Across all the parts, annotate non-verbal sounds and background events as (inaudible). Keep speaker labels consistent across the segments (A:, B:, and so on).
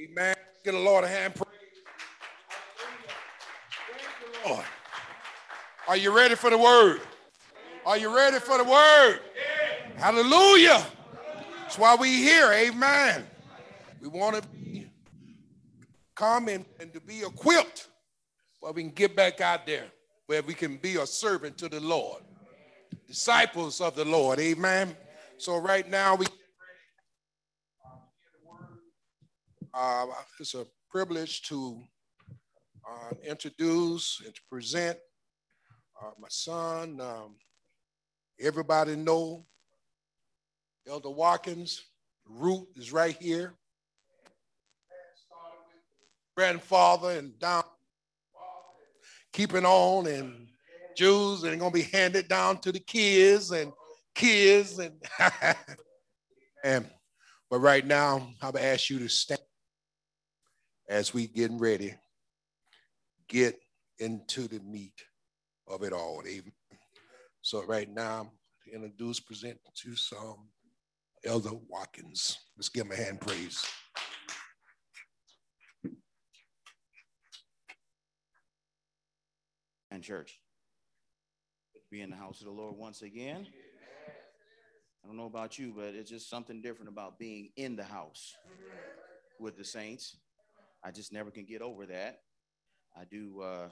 A: Amen. Get the Lord a hand praise. The Lord. Are you ready for the word? Are you ready for the word? Hallelujah. That's why we here. Amen. We want to be come and, and to be equipped where we can get back out there, where we can be a servant to the Lord, disciples of the Lord. Amen. So right now we uh, it's a privilege to uh, introduce and to present uh, my son. Um, everybody know Elder Watkins. Root is right here. Grandfather and down, keeping on, and Jews, and gonna be handed down to the kids and kids and (laughs) and. But right now, I'm gonna ask you to stand as we getting ready, get into the meat of it all. So right now, I'm gonna introduce, present to some Elder Watkins. Let's give him a hand praise.
B: And church, be in the house of the Lord once again. I don't know about you, but it's just something different about being in the house with the saints. I just never can get over that. I do. Uh,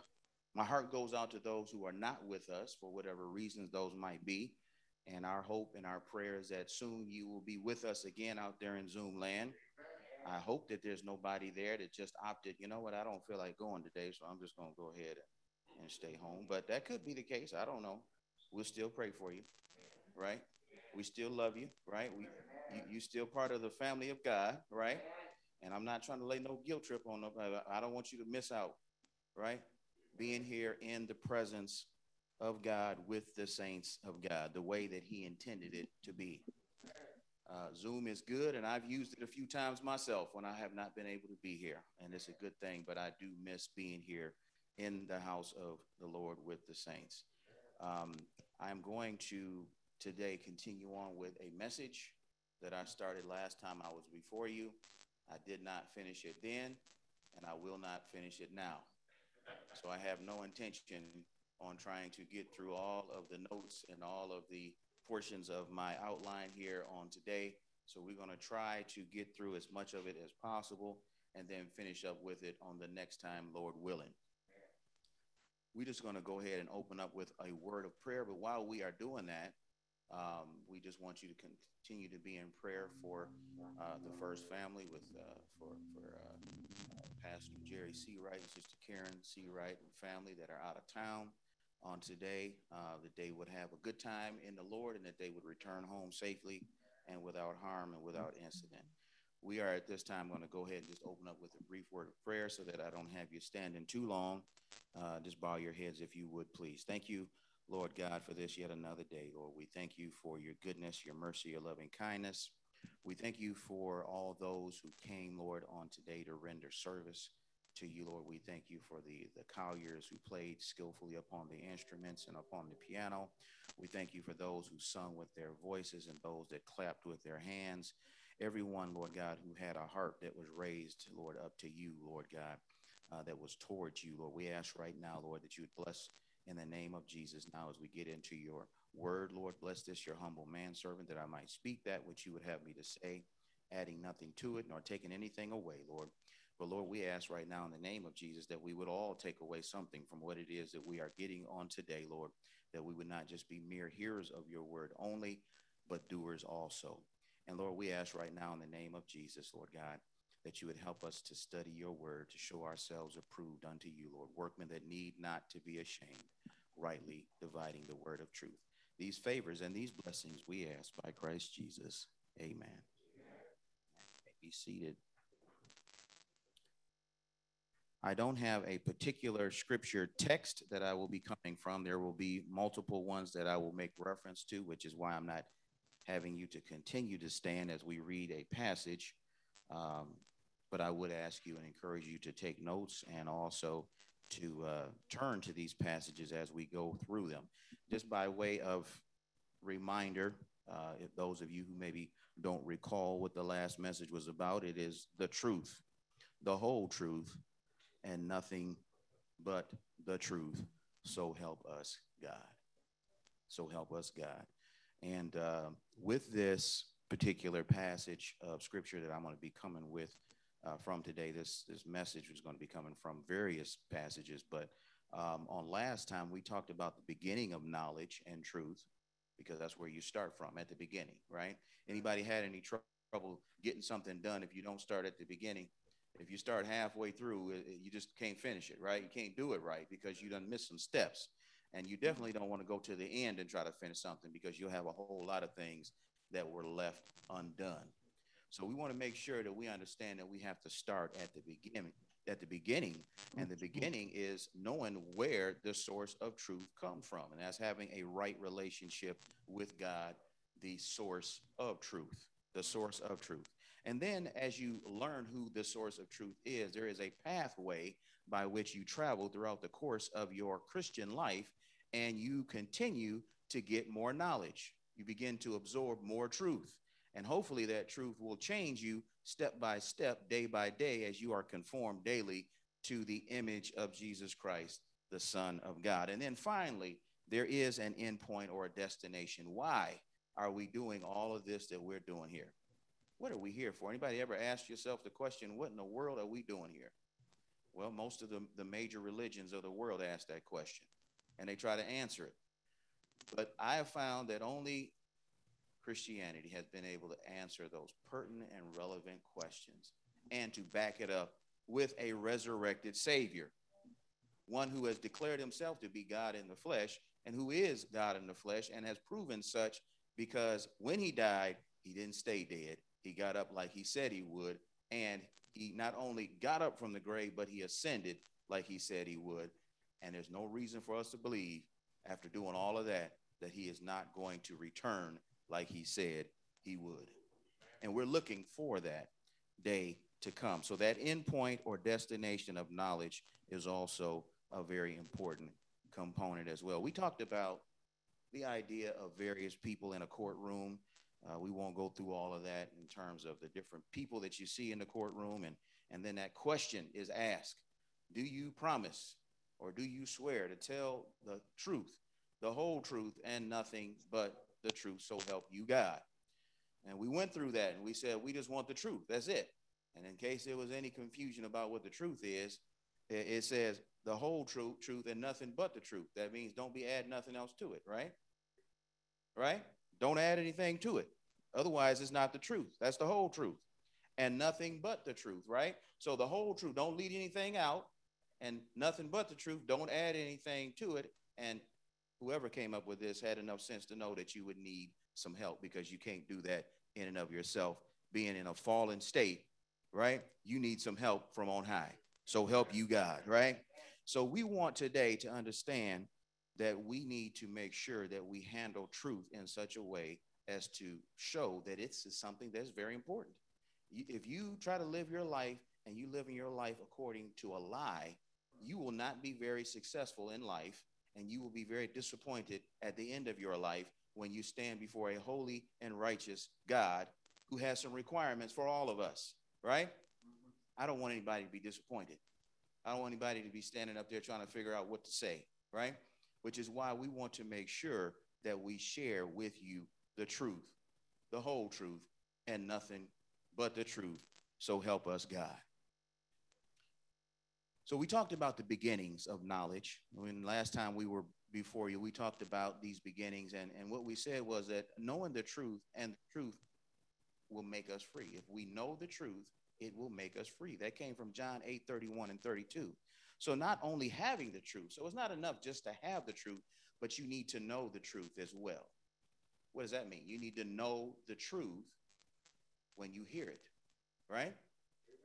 B: my heart goes out to those who are not with us for whatever reasons those might be. And our hope and our prayer is that soon you will be with us again out there in Zoom land. I hope that there's nobody there that just opted, you know what, I don't feel like going today, so I'm just going to go ahead and stay home. But that could be the case. I don't know. We'll still pray for you, right? We still love you, right? We, you, you still part of the family of God, right? And I'm not trying to lay no guilt trip on nobody. I don't want you to miss out, right? Being here in the presence of God with the saints of God, the way that He intended it to be. Uh, Zoom is good, and I've used it a few times myself when I have not been able to be here, and it's a good thing. But I do miss being here in the house of the Lord with the saints. Um, I'm going to today continue on with a message that I started last time I was before you. I did not finish it then, and I will not finish it now. So I have no intention on trying to get through all of the notes and all of the portions of my outline here on today. So we're going to try to get through as much of it as possible and then finish up with it on the next time, Lord willing. We're just going to go ahead and open up with a word of prayer. But while we are doing that, um, we just want you to continue to be in prayer for uh, the first family with uh, for for uh, Pastor Jerry Seawright and Sister Karen Seawright and family that are out of town on today. Uh, that they would have a good time in the Lord and that they would return home safely and without harm and without incident. We are at this time going to go ahead and just open up with a brief word of prayer so that I don't have you standing too long. Uh, just bow your heads if you would, please. Thank you. Lord God, for this yet another day. Lord, we thank you for your goodness, your mercy, your loving kindness. We thank you for all those who came, Lord, on today to render service to you, Lord. We thank you for the, the colliers who played skillfully upon the instruments and upon the piano. We thank you for those who sung with their voices and those that clapped with their hands. Everyone, Lord God, who had a heart that was raised, Lord, up to you, Lord God, uh, that was towards you, Lord. We ask right now, Lord, that you would bless in the name of Jesus. Now, as we get into your word, Lord, bless this, your humble manservant, that I might speak that which you would have me to say, adding nothing to it nor taking anything away, Lord. But Lord, we ask right now in the name of Jesus that we would all take away something from what it is that we are getting on today, Lord, that we would not just be mere hearers of your word only, but doers also. And Lord, we ask right now in the name of Jesus, Lord God, that you would help us to study your word, to show ourselves approved unto you, Lord, workmen that need not to be ashamed, rightly dividing the word of truth. These favors and these blessings we ask by Christ Jesus. Amen. Be seated. I don't have a particular scripture text that I will be coming from. There will be multiple ones that I will make reference to, which is why I'm not having you to continue to stand as we read a passage. Um, but I would ask you and encourage you to take notes and also to uh, turn to these passages as we go through them. Just by way of reminder, uh, if those of you who maybe don't recall what the last message was about, it is the truth. the whole truth, and nothing but the truth. So help us, God. So help us, God. And uh, with this particular passage of scripture that I'm going to be coming with uh, from today, this this message is going to be coming from various passages. But um, on last time, we talked about the beginning of knowledge and truth, because that's where you start from at the beginning, right? Anybody had any tr- trouble getting something done if you don't start at the beginning? If you start halfway through, it, you just can't finish it, right? You can't do it right because you done missed some steps. And you definitely don't want to go to the end and try to finish something because you'll have a whole lot of things that were left undone. So we want to make sure that we understand that we have to start at the beginning. At the beginning, and the mm-hmm. beginning is knowing where the source of truth comes from, and that's having a right relationship with God, the source of truth, the source of truth. And then, as you learn who the source of truth is, there is a pathway by which you travel throughout the course of your Christian life, and you continue to get more knowledge. You begin to absorb more truth. And hopefully, that truth will change you step by step, day by day, as you are conformed daily to the image of Jesus Christ, the Son of God. And then finally, there is an endpoint or a destination. Why are we doing all of this that we're doing here? What are we here for? Anybody ever ask yourself the question, what in the world are we doing here? Well, most of the, the major religions of the world ask that question and they try to answer it. But I have found that only Christianity has been able to answer those pertinent and relevant questions and to back it up with a resurrected Savior, one who has declared himself to be God in the flesh and who is God in the flesh and has proven such because when he died, he didn't stay dead. He got up like he said he would, and he not only got up from the grave, but he ascended like he said he would. And there's no reason for us to believe, after doing all of that, that he is not going to return like he said he would. And we're looking for that day to come. So that endpoint or destination of knowledge is also a very important component as well. We talked about the idea of various people in a courtroom. Uh, we won't go through all of that in terms of the different people that you see in the courtroom. And, and then that question is asked Do you promise or do you swear to tell the truth, the whole truth, and nothing but the truth, so help you God. And we went through that and we said, we just want the truth. That's it. And in case there was any confusion about what the truth is, it says the whole truth, truth and nothing but the truth. That means don't be add nothing else to it, right? Right? Don't add anything to it. Otherwise, it's not the truth. That's the whole truth. And nothing but the truth, right? So the whole truth, don't leave anything out, and nothing but the truth, don't add anything to it, and whoever came up with this had enough sense to know that you would need some help because you can't do that in and of yourself. Being in a fallen state, right? You need some help from on high. So help you, God, right? So we want today to understand that we need to make sure that we handle truth in such a way as to show that it's something that's very important. If you try to live your life and you live in your life according to a lie, you will not be very successful in life and you will be very disappointed at the end of your life when you stand before a holy and righteous God who has some requirements for all of us, right? I don't want anybody to be disappointed. I don't want anybody to be standing up there trying to figure out what to say, right? Which is why we want to make sure that we share with you the truth, the whole truth, and nothing but the truth. So help us, God. So we talked about the beginnings of knowledge. When last time we were before you, we talked about these beginnings, and, and what we said was that knowing the truth and the truth will make us free. If we know the truth, it will make us free. That came from John 8 31 and 32. So not only having the truth, so it's not enough just to have the truth, but you need to know the truth as well. What does that mean? You need to know the truth when you hear it, right?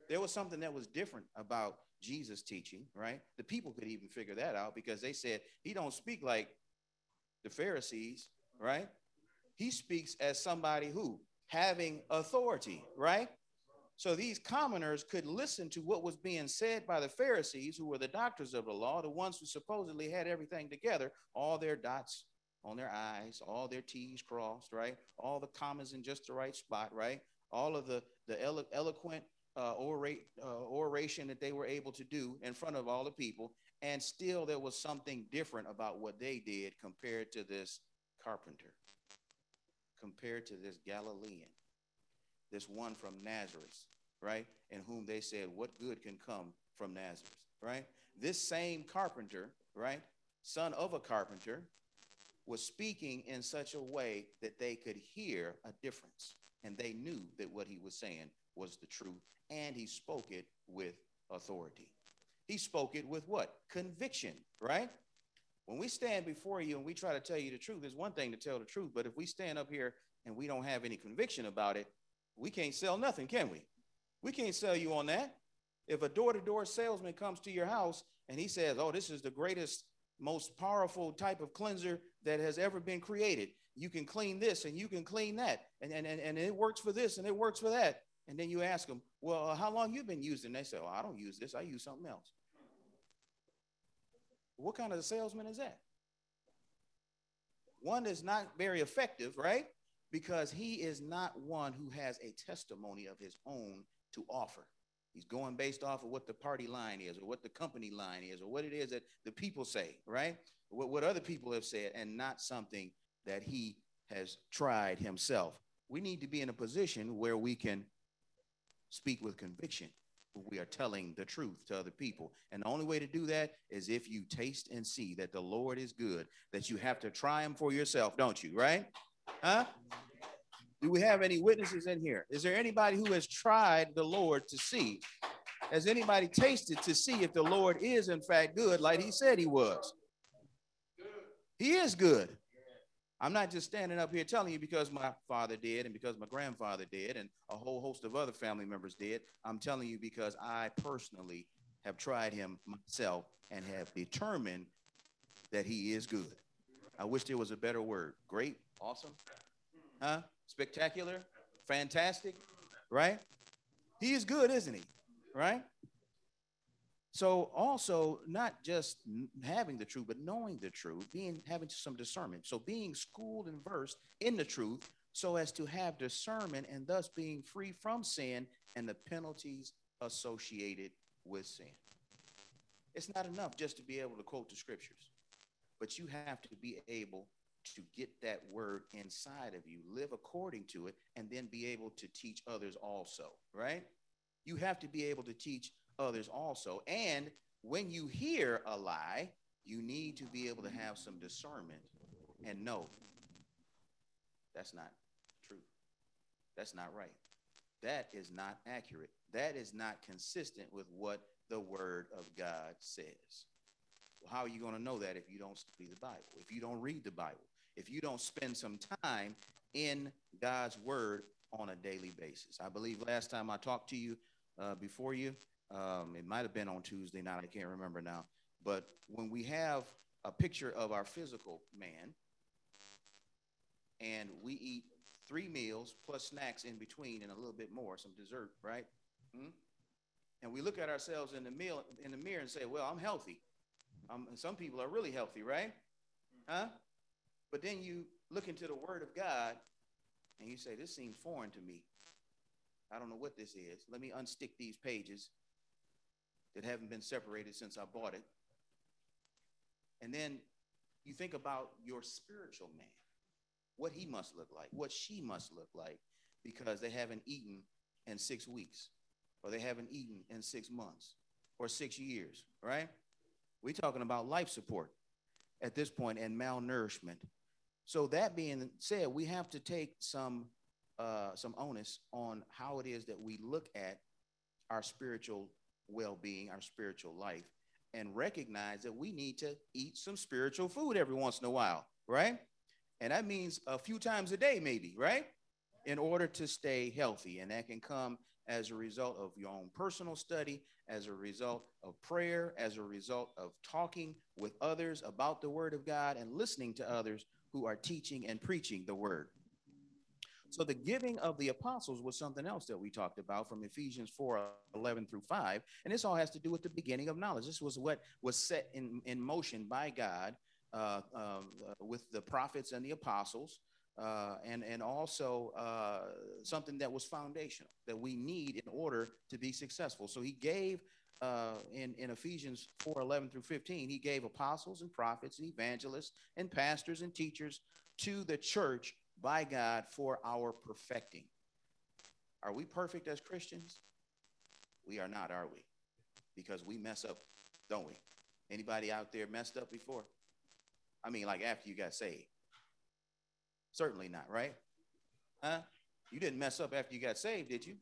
B: There was something that was different about Jesus teaching, right? The people could even figure that out because they said he don't speak like the Pharisees, right? He speaks as somebody who having authority, right? So these commoners could listen to what was being said by the Pharisees, who were the doctors of the law, the ones who supposedly had everything together, all their dots on their I's, all their T's crossed, right? All the commas in just the right spot, right? all of the, the elo- eloquent uh, orate, uh, oration that they were able to do in front of all the people. And still, there was something different about what they did compared to this carpenter, compared to this Galilean, this one from Nazareth, right? In whom they said, What good can come from Nazareth, right? This same carpenter, right? Son of a carpenter, was speaking in such a way that they could hear a difference. And they knew that what he was saying was the truth. And he spoke it with authority. He spoke it with what? Conviction, right? When we stand before you and we try to tell you the truth, it's one thing to tell the truth. But if we stand up here and we don't have any conviction about it, we can't sell nothing, can we? We can't sell you on that. If a door to door salesman comes to your house and he says, Oh, this is the greatest, most powerful type of cleanser that has ever been created, you can clean this and you can clean that, and, and, and, and it works for this and it works for that. And then you ask them, Well, uh, how long you been using? They say, Oh, I don't use this, I use something else. What kind of a salesman is that? One is not very effective, right? Because he is not one who has a testimony of his own to offer. He's going based off of what the party line is, or what the company line is, or what it is that the people say, right? What, what other people have said, and not something that he has tried himself. We need to be in a position where we can speak with conviction. We are telling the truth to other people. And the only way to do that is if you taste and see that the Lord is good, that you have to try him for yourself, don't you? Right? Huh? Do we have any witnesses in here? Is there anybody who has tried the Lord to see? Has anybody tasted to see if the Lord is in fact good, like he said he was? He is good. I'm not just standing up here telling you because my father did and because my grandfather did and a whole host of other family members did. I'm telling you because I personally have tried him myself and have determined that he is good. I wish there was a better word. Great, awesome, huh? Spectacular, fantastic, right? He is good, isn't he? Right? So also not just having the truth, but knowing the truth, being having some discernment. So being schooled and versed in the truth, so as to have discernment and thus being free from sin and the penalties associated with sin. It's not enough just to be able to quote the scriptures, but you have to be able to get that word inside of you, live according to it, and then be able to teach others also, right? You have to be able to teach others also. And when you hear a lie, you need to be able to have some discernment and know that's not true. That's not right. That is not accurate. That is not consistent with what the word of God says. Well, how are you going to know that if you don't study the Bible? If you don't read the Bible? If you don't spend some time in God's word on a daily basis? I believe last time I talked to you uh, before you, um, it might have been on Tuesday night. I can't remember now. But when we have a picture of our physical man and we eat three meals plus snacks in between and a little bit more, some dessert, right? Hmm? And we look at ourselves in the meal in the mirror and say, "Well, I'm healthy." Um, some people are really healthy, right? Huh? But then you look into the Word of God and you say, "This seems foreign to me. I don't know what this is. Let me unstick these pages that haven't been separated since I bought it. And then you think about your spiritual man, what he must look like, what she must look like, because they haven't eaten in six weeks, or they haven't eaten in six months, or six years, right? We're talking about life support at this point and malnourishment. So that being said, we have to take some uh, some onus on how it is that we look at our spiritual well being, our spiritual life, and recognize that we need to eat some spiritual food every once in a while, right? And that means a few times a day, maybe, right? In order to stay healthy. And that can come as a result of your own personal study, as a result of prayer, as a result of talking with others about the Word of God and listening to others who are teaching and preaching the Word. So the giving of the apostles was something else that we talked about from Ephesians 4 11 through 5. And this all has to do with the beginning of knowledge. This was what was set in, in motion by God uh, uh, with the prophets and the apostles uh, and and also uh, something that was foundational that we need in order to be successful. So he gave uh, in in Ephesians 4, 11 through 15, he gave apostles and prophets and evangelists and pastors and teachers to the church by God for our perfecting. Are we perfect as Christians? We are not, are we? Because we mess up, don't we? Anybody out there messed up before? I mean, like after you got saved. Certainly not, right? Huh? You didn't mess up after you got saved, did you?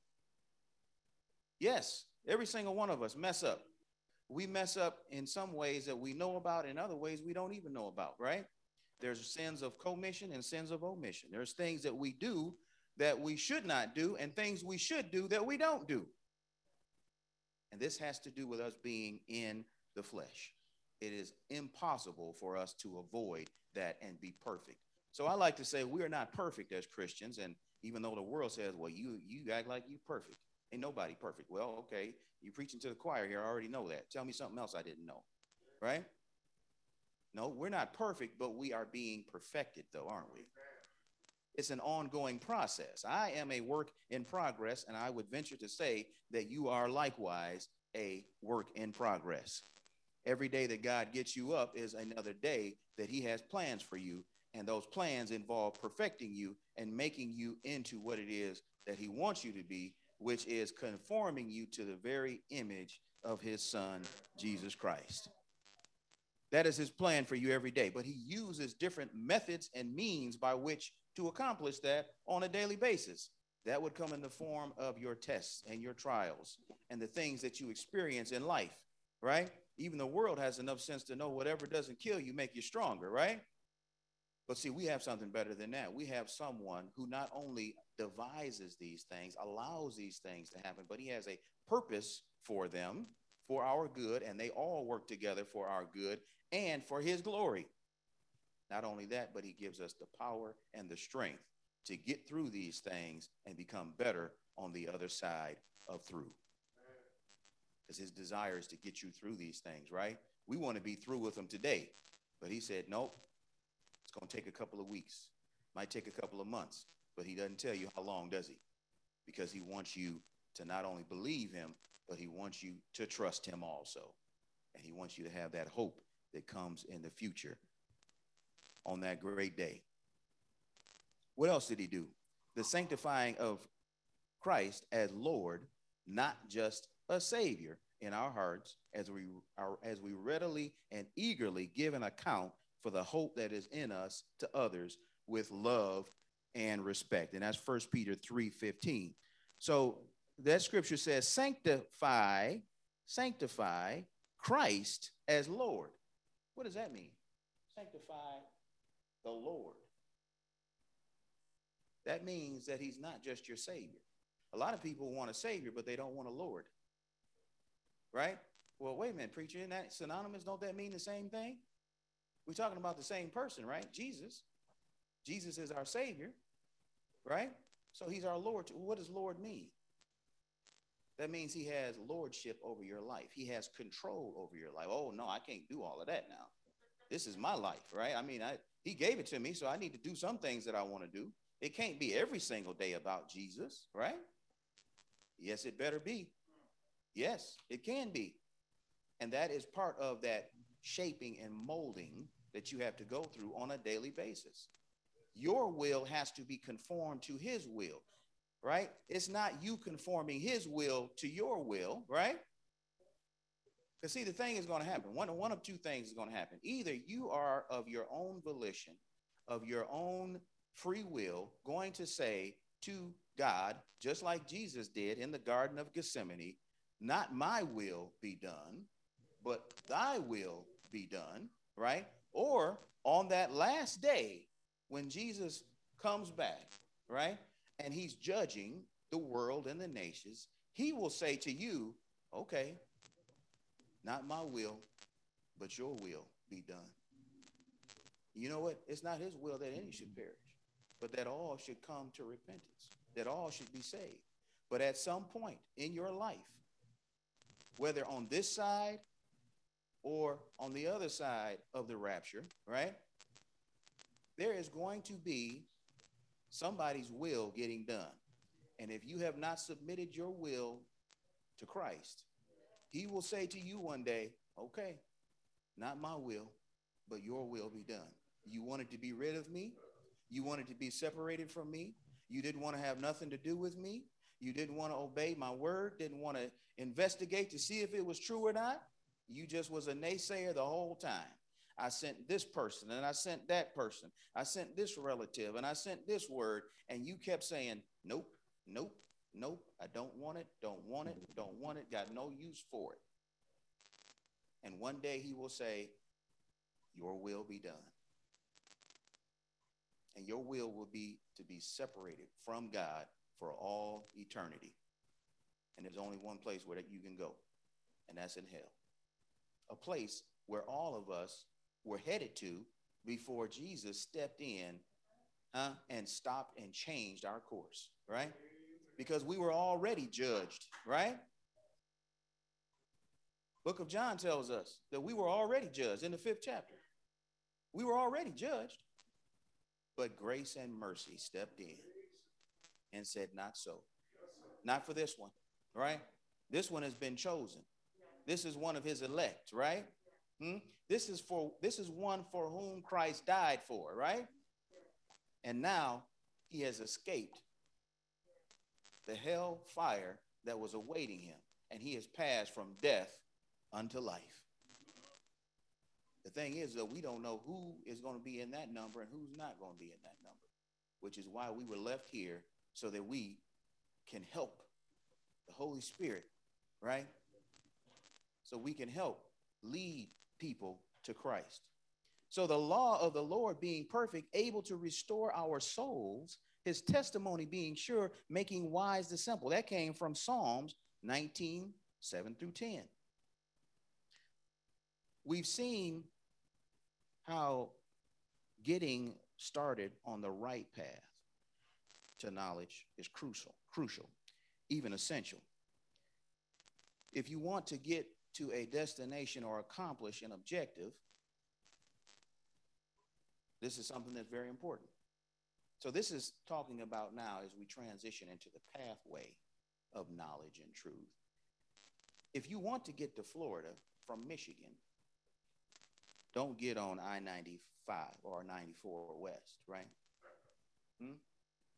B: Yes, every single one of us mess up. We mess up in some ways that we know about, in other ways we don't even know about, right? There's sins of commission and sins of omission. There's things that we do that we should not do, and things we should do that we don't do. And this has to do with us being in the flesh. It is impossible for us to avoid that and be perfect. So I like to say we are not perfect as Christians, and even though the world says, "Well, you you act like you perfect," ain't nobody perfect. Well, okay, you preaching to the choir here. I already know that. Tell me something else I didn't know, right? No, we're not perfect, but we are being perfected, though, aren't we? It's an ongoing process. I am a work in progress, and I would venture to say that you are likewise a work in progress. Every day that God gets you up is another day that He has plans for you, and those plans involve perfecting you and making you into what it is that He wants you to be, which is conforming you to the very image of His Son, Jesus Christ. That is His plan for you every day, but He uses different methods and means by which to accomplish that on a daily basis. That would come in the form of your tests and your trials and the things that you experience in life, right? Even the world has enough sense to know whatever doesn't kill you make you stronger, right? But see, we have something better than that. We have someone who not only devises these things, allows these things to happen, but he has a purpose for them, for our good, and they all work together for our good and for his glory. Not only that, but he gives us the power and the strength to get through these things and become better on the other side of through. Because his desire is to get you through these things, right? We want to be through with them today. But he said, nope, it's going to take a couple of weeks, might take a couple of months. But he doesn't tell you how long, does he? Because he wants you to not only believe him, but he wants you to trust him also. And he wants you to have that hope that comes in the future on that great day. What else did he do? The sanctifying of Christ as Lord, not just a Savior in our hearts, as we are as we readily and eagerly give an account for the hope that is in us to others with love and respect. And that's First Peter 3 15. So that scripture says, sanctify, sanctify Christ as Lord. What does that mean? Sanctify the Lord. That means that he's not just your Savior. A lot of people want a Savior, but they don't want a Lord. Right? Well, wait a minute, preacher, isn't that synonymous? Don't that mean the same thing? We're talking about the same person, right? Jesus. Jesus is our Savior, right? So he's our Lord. What does Lord mean? That means he has lordship over your life. He has control over your life. Oh, no, I can't do all of that now. This is my life, right? I mean, I, he gave it to me, so I need to do some things that I want to do. It can't be every single day about Jesus, right? Yes, it better be. Yes, it can be. And that is part of that shaping and molding that you have to go through on a daily basis. Your will has to be conformed to his will, right? It's not you conforming his will to your will, right? Because see, the thing is going to happen. One, one of two things is going to happen. Either you are of your own volition, of your own free will, going to say to God, just like Jesus did in the Garden of Gethsemane, not my will be done, but thy will be done, right? Or on that last day when Jesus comes back, right? And he's judging the world and the nations, he will say to you, okay, not my will, but your will be done. You know what? It's not his will that any should perish, but that all should come to repentance, that all should be saved. But at some point in your life, whether on this side or on the other side of the rapture, right? There is going to be somebody's will getting done. And if you have not submitted your will to Christ, he will say to you one day, okay, not my will, but your will be done. You wanted to be rid of me. You wanted to be separated from me. You didn't want to have nothing to do with me. You didn't want to obey my word, didn't want to investigate to see if it was true or not. You just was a naysayer the whole time. I sent this person and I sent that person. I sent this relative and I sent this word. And you kept saying, nope, nope, nope. I don't want it, don't want it, don't want it, got no use for it. And one day he will say, Your will be done. And your will will be to be separated from God for all eternity. And there's only one place where that you can go, and that's in hell. A place where all of us were headed to before Jesus stepped in uh, and stopped and changed our course, right? Because we were already judged, right? Book of John tells us that we were already judged in the fifth chapter. We were already judged, but grace and mercy stepped in and said, Not so. Not for this one, right? This one has been chosen. This is one of his elect, right? Hmm? This is for this is one for whom Christ died for, right? And now he has escaped the hell fire that was awaiting him, and he has passed from death unto life. The thing is, that we don't know who is going to be in that number and who's not going to be in that number, which is why we were left here so that we can help the Holy Spirit, right? So we can help lead people to Christ. So the law of the Lord being perfect, able to restore our souls, his testimony being sure, making wise the simple. That came from Psalms 19, 7 through 10. We've seen how getting started on the right path to knowledge is crucial, crucial, even essential. If you want to get to a destination or accomplish an objective, this is something that's very important. So, this is talking about now as we transition into the pathway of knowledge and truth. If you want to get to Florida from Michigan, don't get on I 95 or 94 West, right? Hmm?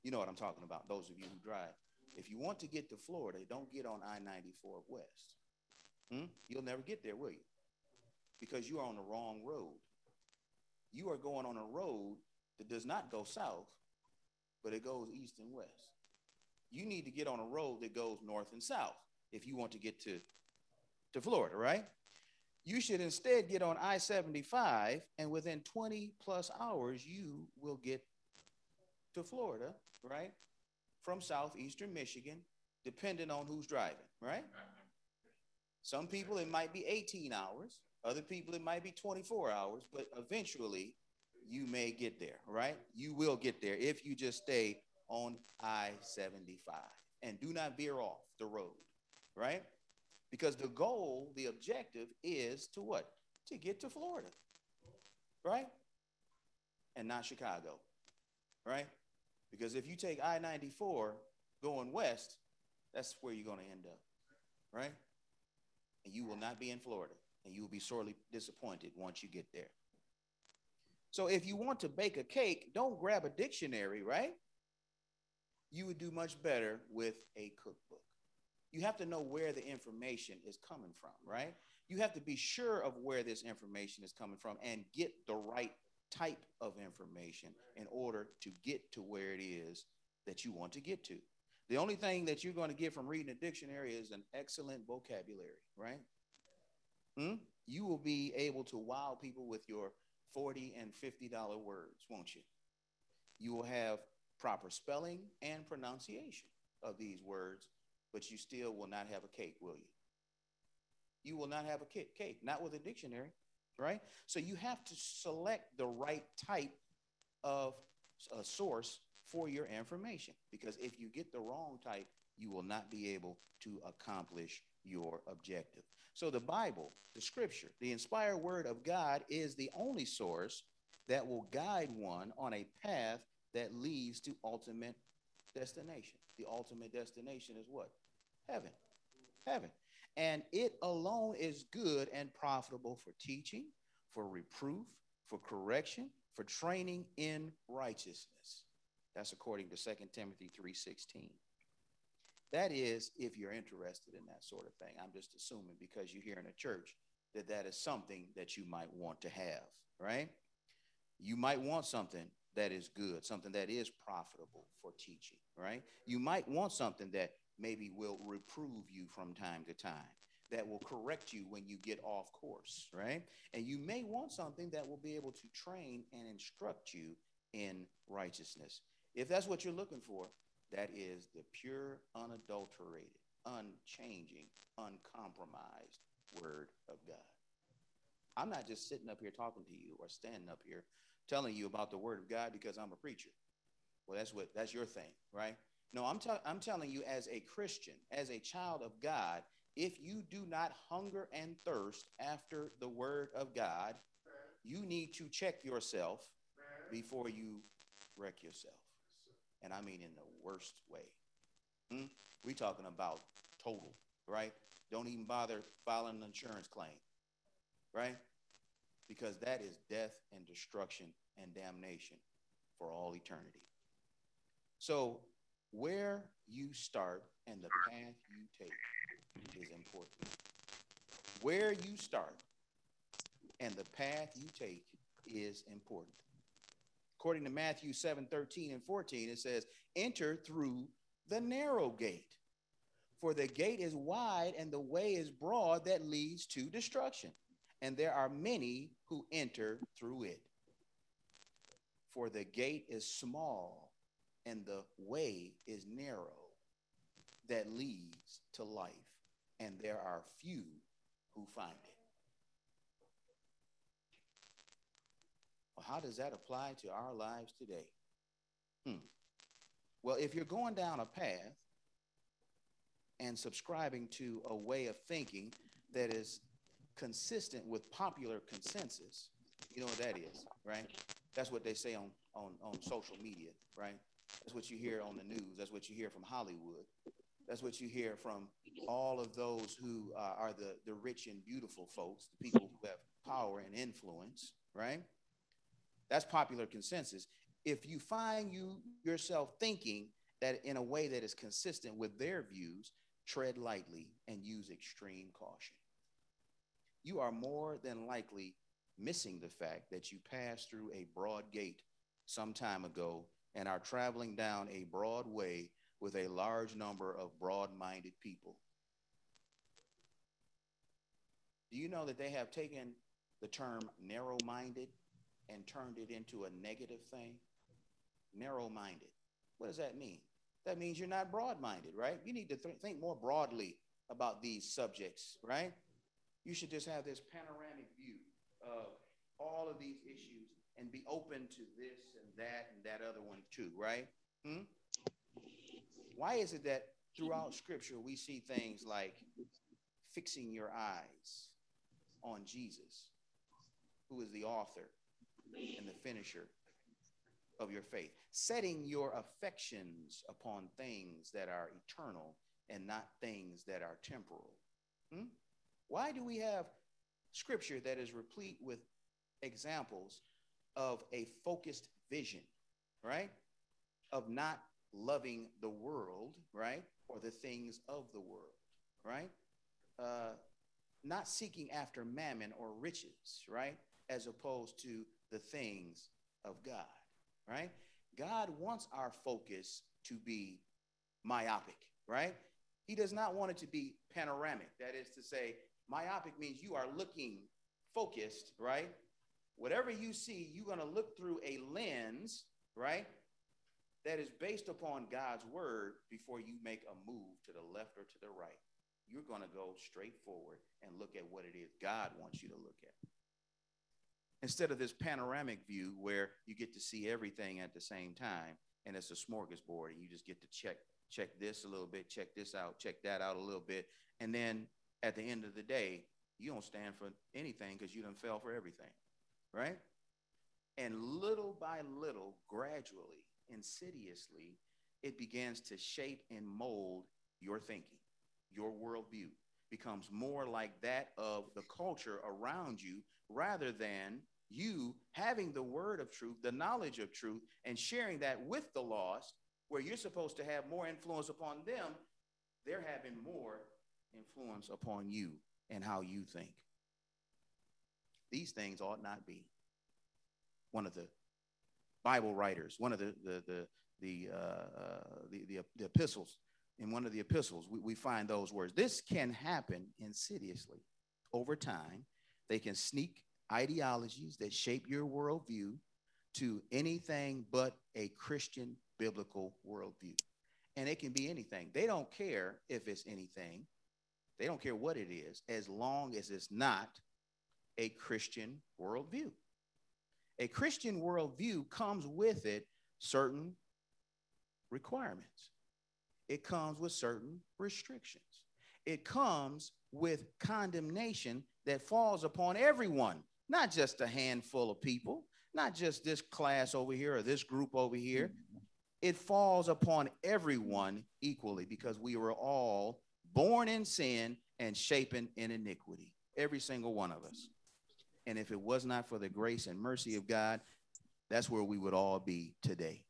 B: You know what I'm talking about, those of you who drive. If you want to get to Florida, don't get on I 94 West. Hmm? You'll never get there, will you? Because you are on the wrong road. You are going on a road that does not go south, but it goes east and west. You need to get on a road that goes north and south if you want to get to, to Florida, right? You should instead get on I 75, and within 20 plus hours, you will get to Florida right? From southeastern Michigan, depending on who's driving, right? Some people it might be 18 hours, other people it might be 24 hours, but eventually you may get there, right? You will get there if you just stay on I 75 and do not veer off the road, right? Because the goal, the objective is to what? To get to Florida, right? And not Chicago, right? Because if you take I 94 going west, that's where you're going to end up, right? And you will not be in Florida, and you will be sorely disappointed once you get there. So if you want to bake a cake, don't grab a dictionary, right? You would do much better with a cookbook. You have to know where the information is coming from, right? You have to be sure of where this information is coming from and get the right type of information in order to get to where it is that you want to get to. The only thing that you're going to get from reading a dictionary is an excellent vocabulary, right? Hmm? You will be able to wow people with your 40 and $50 words, won't you? You will have proper spelling and pronunciation of these words, but you still will not have a cake, will you? You will not have a cake, not with a dictionary right? So you have to select the right type of a source for your information because if you get the wrong type, you will not be able to accomplish your objective. So the Bible, the scripture, the inspired word of God is the only source that will guide one on a path that leads to ultimate destination. The ultimate destination is what? Heaven. Heaven. And it alone is good and profitable for teaching, for reproof, for correction, for training in righteousness. That's according to 2 Timothy 3:16. That is if you're interested in that sort of thing. I'm just assuming because you're here in a church that that is something that you might want to have, right? You might want something that is good, something that is profitable for teaching, right? You might want something that maybe will reprove you from time to time, that will correct you when you get off course, right? And you may want something that will be able to train and instruct you in righteousness. If that's what you're looking for, that is the pure, unadulterated, unchanging, uncompromised Word of God. I'm not just sitting up here talking to you or standing up here telling you about the Word of God because I'm a preacher. Well, that's what that's your thing, right? No, I'm, I'm telling you, as a Christian, as a child of God, if you do not hunger and thirst after the Word of God, you need to check yourself before you wreck yourself and I mean in the worst way. Hmm? We talking about total, right? Don't even bother filing an insurance claim, right? Because that is death and destruction and damnation for all eternity. So, where you start and the path you take is important. Where you start and the path you take is important. According to Matthew 7 13 and 14, it says, Enter through the narrow gate. For the gate is wide and the way is broad that leads to destruction. And there are many who enter through it. For the gate is small and the way is narrow that leads to life. And there are few who find it. Well, how does that apply to our lives today? Hmm. Well, if you're going down a path and subscribing to a way of thinking that is consistent with popular consensus, you know what that is, right? That's what they say on, on, on social media, right? That's what you hear on the news. That's what you hear from Hollywood. That's what you hear from all of those who uh, are the, the rich and beautiful folks, the people who have power and influence, right? That's popular consensus. If you find you yourself thinking that in a way that is consistent with their views, tread lightly and use extreme caution. You are more than likely missing the fact that you passed through a broad gate some time ago and are traveling down a broad way with a large number of broad minded people. Do you know that they have taken the term narrow minded and turned it into a negative thing? Narrow minded. What does that mean? That means you're not broad minded, right? You need to th- think more broadly about these subjects, right? You should just have this panoramic view of all of these issues and be open to this and that and that other one too, right? Hmm? Why is it that throughout scripture we see things like fixing your eyes on Jesus, who is the author and the finisher of your faith, setting your affections upon things that are eternal and not things that are temporal. Hmm? Why do we have scripture that is replete with examples of a focused vision, right? Of not loving the world, right? Or the things of the world, right? Uh, not seeking after mammon or riches, right? As opposed to the things of God, right? God wants our focus to be myopic, right? He does not want it to be panoramic. That is to say, myopic means you are looking focused, right? Whatever you see, you're going to look through a lens, right? That is based upon God's word before you make a move to the left or to the right. You're going to go straight forward and look at what it is God wants you to look at instead of this panoramic view where you get to see everything at the same time and it's a smorgasbord and you just get to check check this a little bit check this out check that out a little bit. And then at the end of the day you don't stand for anything because you don't fail for everything right? And little by little gradually insidiously, it begins to shape and mold your thinking, your worldview becomes more like that of the culture around you rather than you having the word of truth, the knowledge of truth, and sharing that with the lost, where you're supposed to have more influence upon them, they're having more influence upon you and how you think. These things ought not be. One of the Bible writers, one of the the the the uh, uh, the, the, the epistles in one of the epistles, we, we find those words. This can happen insidiously over time. They can sneak ideologies that shape your worldview to anything but a Christian biblical worldview. And it can be anything. They don't care if it's anything, they don't care what it is, as long as it's not a Christian worldview. A Christian worldview comes with it certain requirements it comes with certain restrictions. It comes with condemnation that falls upon everyone, not just a handful of people, not just this class over here or this group over here. It falls upon everyone equally because we were all born in sin and shapen in iniquity, every single one of us. And if it was not for the grace and mercy of God, that's where we would all be today.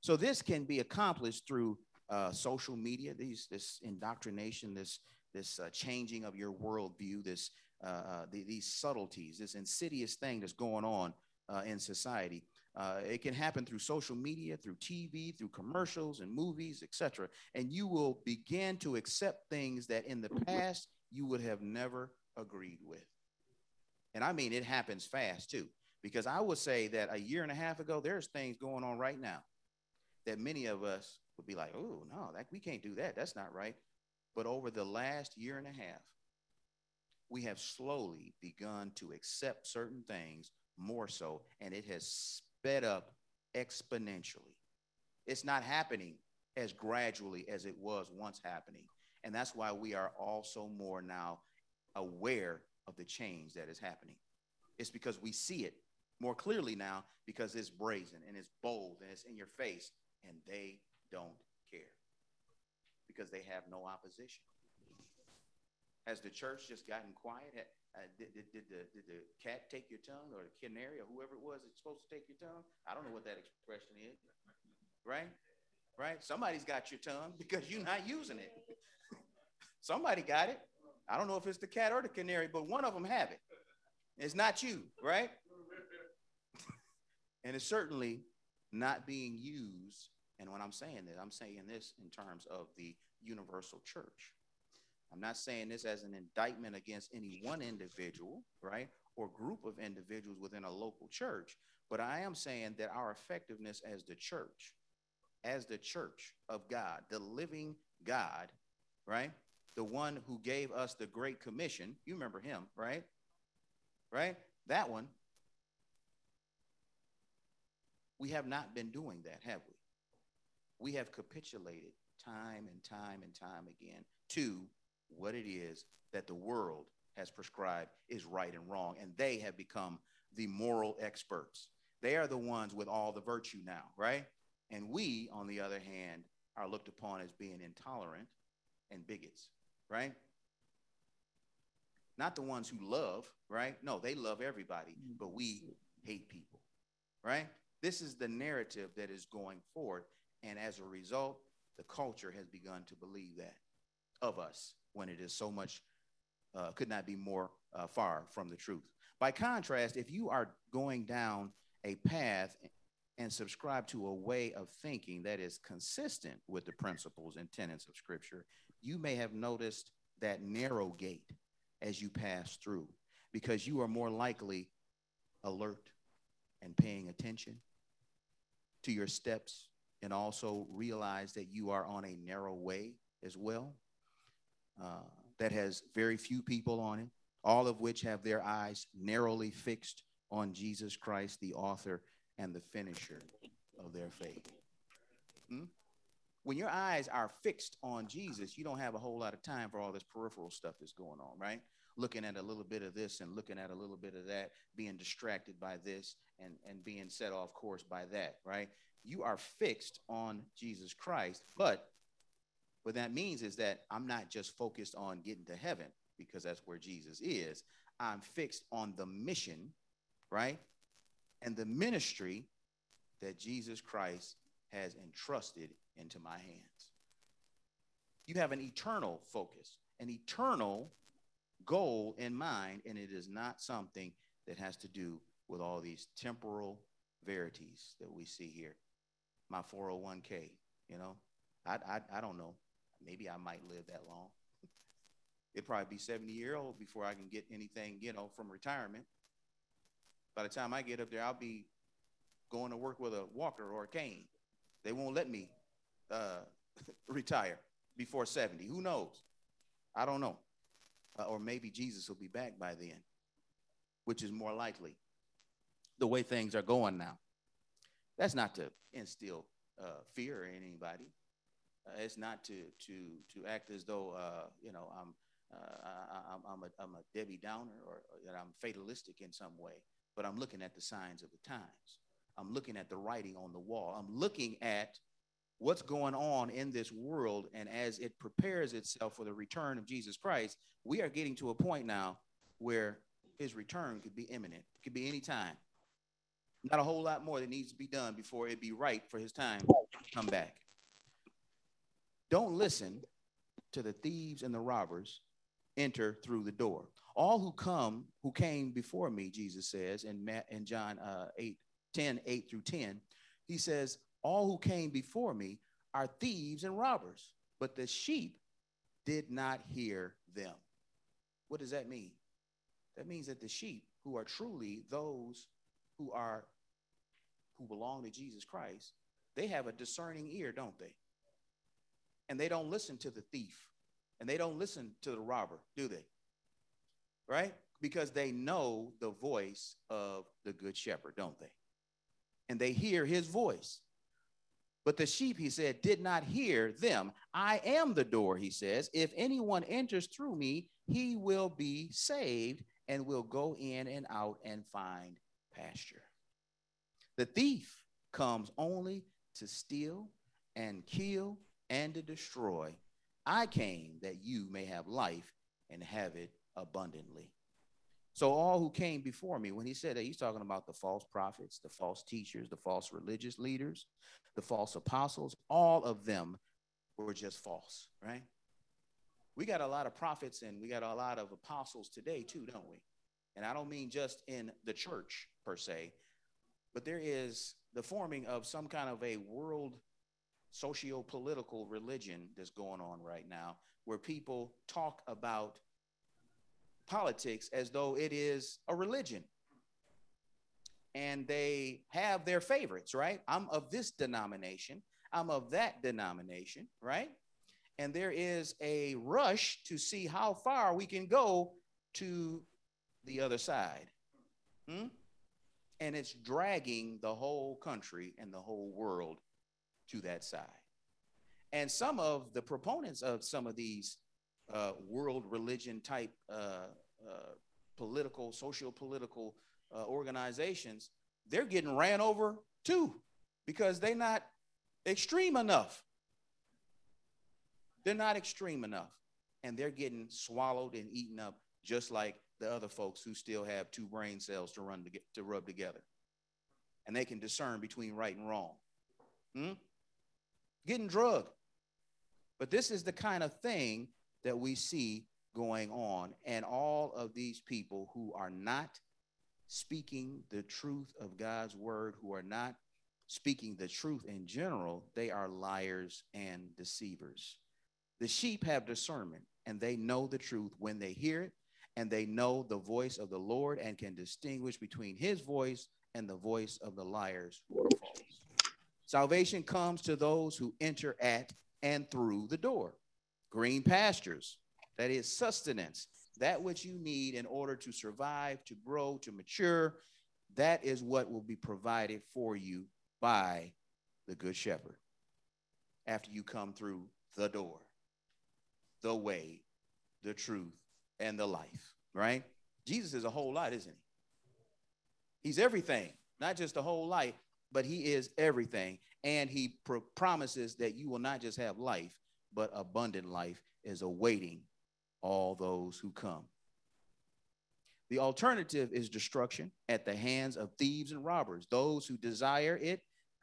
B: So this can be accomplished through uh, social media, these this indoctrination, this this uh, changing of your worldview, this the, these subtleties, this insidious thing that's going on uh, in society. Uh, it can happen through social media, through TV, through commercials and movies, etc. And you will begin to accept things that in the past you would have never agreed with. And I mean, it happens fast too, because I would say that a year and a half ago, there's things going on right now that many of us would be like, oh, no, that, we can't do that. That's not right. But over the last year and a half, we have slowly begun to accept certain things more so, and it has sped up exponentially. It's not happening as gradually as it was once happening. And that's why we are also more now aware of the change that is happening. It's because we see it more clearly now because it's brazen and it's bold and it's in your face, and they don't care because they have no opposition. Has the church just gotten quiet? Uh, did, did, did, the, did the cat take your tongue or the canary or whoever it was that's supposed to take your tongue? I don't know what that expression is. Right? Right? Somebody's got your tongue (laughs) because you're not using it. (laughs) Somebody got it. I don't know if it's the cat or the canary, but one of them have it. It's not you, right? (laughs) and it's certainly not being used and when I'm saying this, I'm saying this in terms of the universal church. I'm not saying this as an indictment against any one individual, right, or group of individuals within a local church, but I am saying that our effectiveness as the church, as the church of God, the living God, right, the one who gave us the Great Commission, you remember him, right? Right? That one. We have not been doing that, have we? we have capitulated time and time and time again to what it is that the world has prescribed is right and wrong. And they have become the moral experts. They are the ones with all the virtue now, right? And we, on the other hand, are looked upon as being intolerant and bigots, right? Not the ones who love, right? No, they love everybody, but we hate people, right? This is the narrative that is going forward. And as a result, the culture has begun to believe that of us when it is so much, uh, could not be more uh, far from the truth. By contrast, if you are going down a path and subscribe to a way of thinking that is consistent with the principles and tenets of Scripture, you may have noticed that narrow gate as you pass through because you are more likely alert and paying attention to your steps and also realize that you are on a narrow way as well uh, that has very few people on it, all of which have their eyes narrowly fixed on Jesus Christ, the author and the finisher of their faith. Hmm? when your eyes are fixed on Jesus, you don't have a whole lot of time for all this peripheral stuff that's going on, right? Looking at a little bit of this and looking at a little bit of that, being distracted by this and, and being set off course by that, right? You are fixed on Jesus Christ. But what that means is that I'm not just focused on getting to heaven because that's where Jesus is. I'm fixed on the mission, right? And the ministry that Jesus Christ has entrusted into my hands. You have an eternal focus, an eternal goal in mind, and it is not something that has to do with all these temporal verities that we see here. My 401k, you know, I, I, I don't know. Maybe I might live that long. It'd probably be 70 year old before I can get anything, you know, from retirement. By the time I get up there, I'll be going to work with a walker or a cane. They won't let me uh, (laughs) retire before 70. Who knows? I don't know. Uh, or maybe Jesus will be back by then, which is more likely the way things are going now. That's not to instill uh, fear in anybody. Uh, it's not to to to act as though uh, you know I'm uh, I, am a, I'm a Debbie Downer or, or that I'm fatalistic in some way. But I'm looking at the signs of the times. I'm looking at the writing on the wall. I'm looking at what's going on in this world. And as it prepares itself for the return of Jesus Christ, we are getting to a point now where his return could be imminent, it could be any time. Not a whole lot more that needs to be done before it be right for his time to come back. Don't listen to the thieves and the robbers enter through the door. All who come, who came before me, Jesus says in, Matt, in John uh, 8, 10, 8 through 10, he says, all who came before me are thieves and robbers, but the sheep did not hear them. What does that mean? That means that the sheep, who are truly those who are who belong to Jesus Christ, they have a discerning ear, don't they? And they don't listen to the thief and they don't listen to the robber, do they? Right? Because they know the voice of the good shepherd, don't they? And they hear his voice. But the sheep, he said, did not hear them. I am the door, he says. If anyone enters through me, he will be saved and will go in and out and find pasture. The thief comes only to steal and kill and to destroy. I came that you may have life and have it abundantly. So, all who came before me, when he said that, he's talking about the false prophets, the false teachers, the false religious leaders, the false apostles, all of them were just false, right? We got a lot of prophets and we got a lot of apostles today, too, don't we? And I don't mean just in the church per se, but there is the forming of some kind of a world socio political religion that's going on right now where people talk about politics as though it is a religion. And they have their favorites, right? I'm of this denomination, I'm of that denomination, right? And there is a rush to see how far we can go to the other side. Hmm? And it's dragging the whole country and the whole world to that side. And some of the proponents of some of these uh, world religion type uh, uh, political, social political uh, organizations, they're getting ran over too because they're not extreme enough. They're not extreme enough. And they're getting swallowed and eaten up just like the other folks who still have two brain cells to run to, get, to rub together. And they can discern between right and wrong. Hmm? Getting drugged. But this is the kind of thing that we see going on. And all of these people who are not speaking the truth of God's word, who are not speaking the truth in general, they are liars and deceivers. The sheep have discernment and they know the truth when they hear it, and they know the voice of the Lord and can distinguish between his voice and the voice of the liars who are false. Salvation comes to those who enter at and through the door. Green pastures, that is sustenance, that which you need in order to survive, to grow, to mature. That is what will be provided for you by the Good Shepherd. after you come through the door, the way, the truth, and the life, right? Jesus is a whole lot, isn't he? He's everything, not just a whole life, but he is everything. And he pr- promises that you will not just have life, but abundant life is awaiting all those who come. The alternative is destruction at the hands of thieves and robbers. Those who desire it,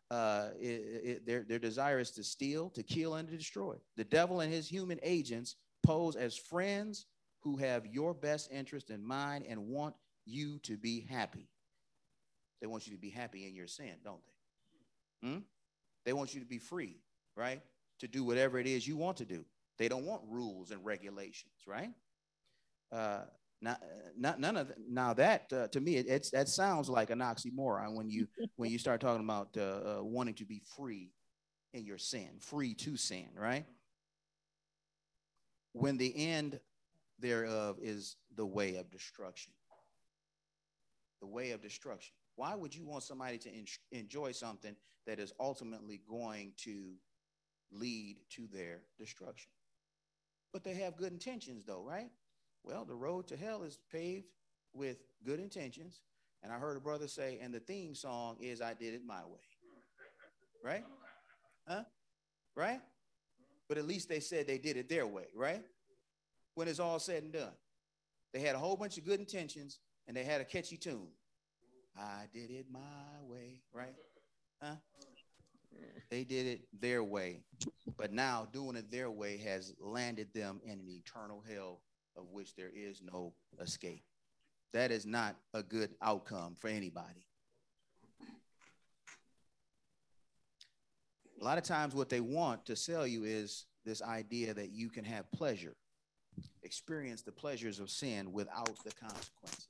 B: uh, it, it, their, their desire is to steal, to kill, and to destroy. The devil and his human agents pose as friends who have your best interest in mind and want you to be happy. They want you to be happy in your sin, don't they? Hmm? They want you to be free, right? To do whatever it is you want to do. They don't want rules and regulations, right? Uh, not, not none of the, now that uh, to me it, it's that sounds like an oxymoron when you (laughs) when you start talking about uh, uh, wanting to be free in your sin, free to sin, right? When the end thereof is the way of destruction. The way of destruction. Why would you want somebody to en- enjoy something that is ultimately going to lead to their destruction? But they have good intentions, though, right? Well, the road to hell is paved with good intentions. And I heard a brother say, and the theme song is I Did It My Way. Right? Huh? Right? But at least they said they did it their way, right? When it's all said and done. They had a whole bunch of good intentions and they had a catchy tune. I did it my way, right? Huh? They did it their way. But now doing it their way has landed them in an eternal hell of which there is no escape. That is not a good outcome for anybody. A lot of times, what they want to sell you is this idea that you can have pleasure, experience the pleasures of sin without the consequences.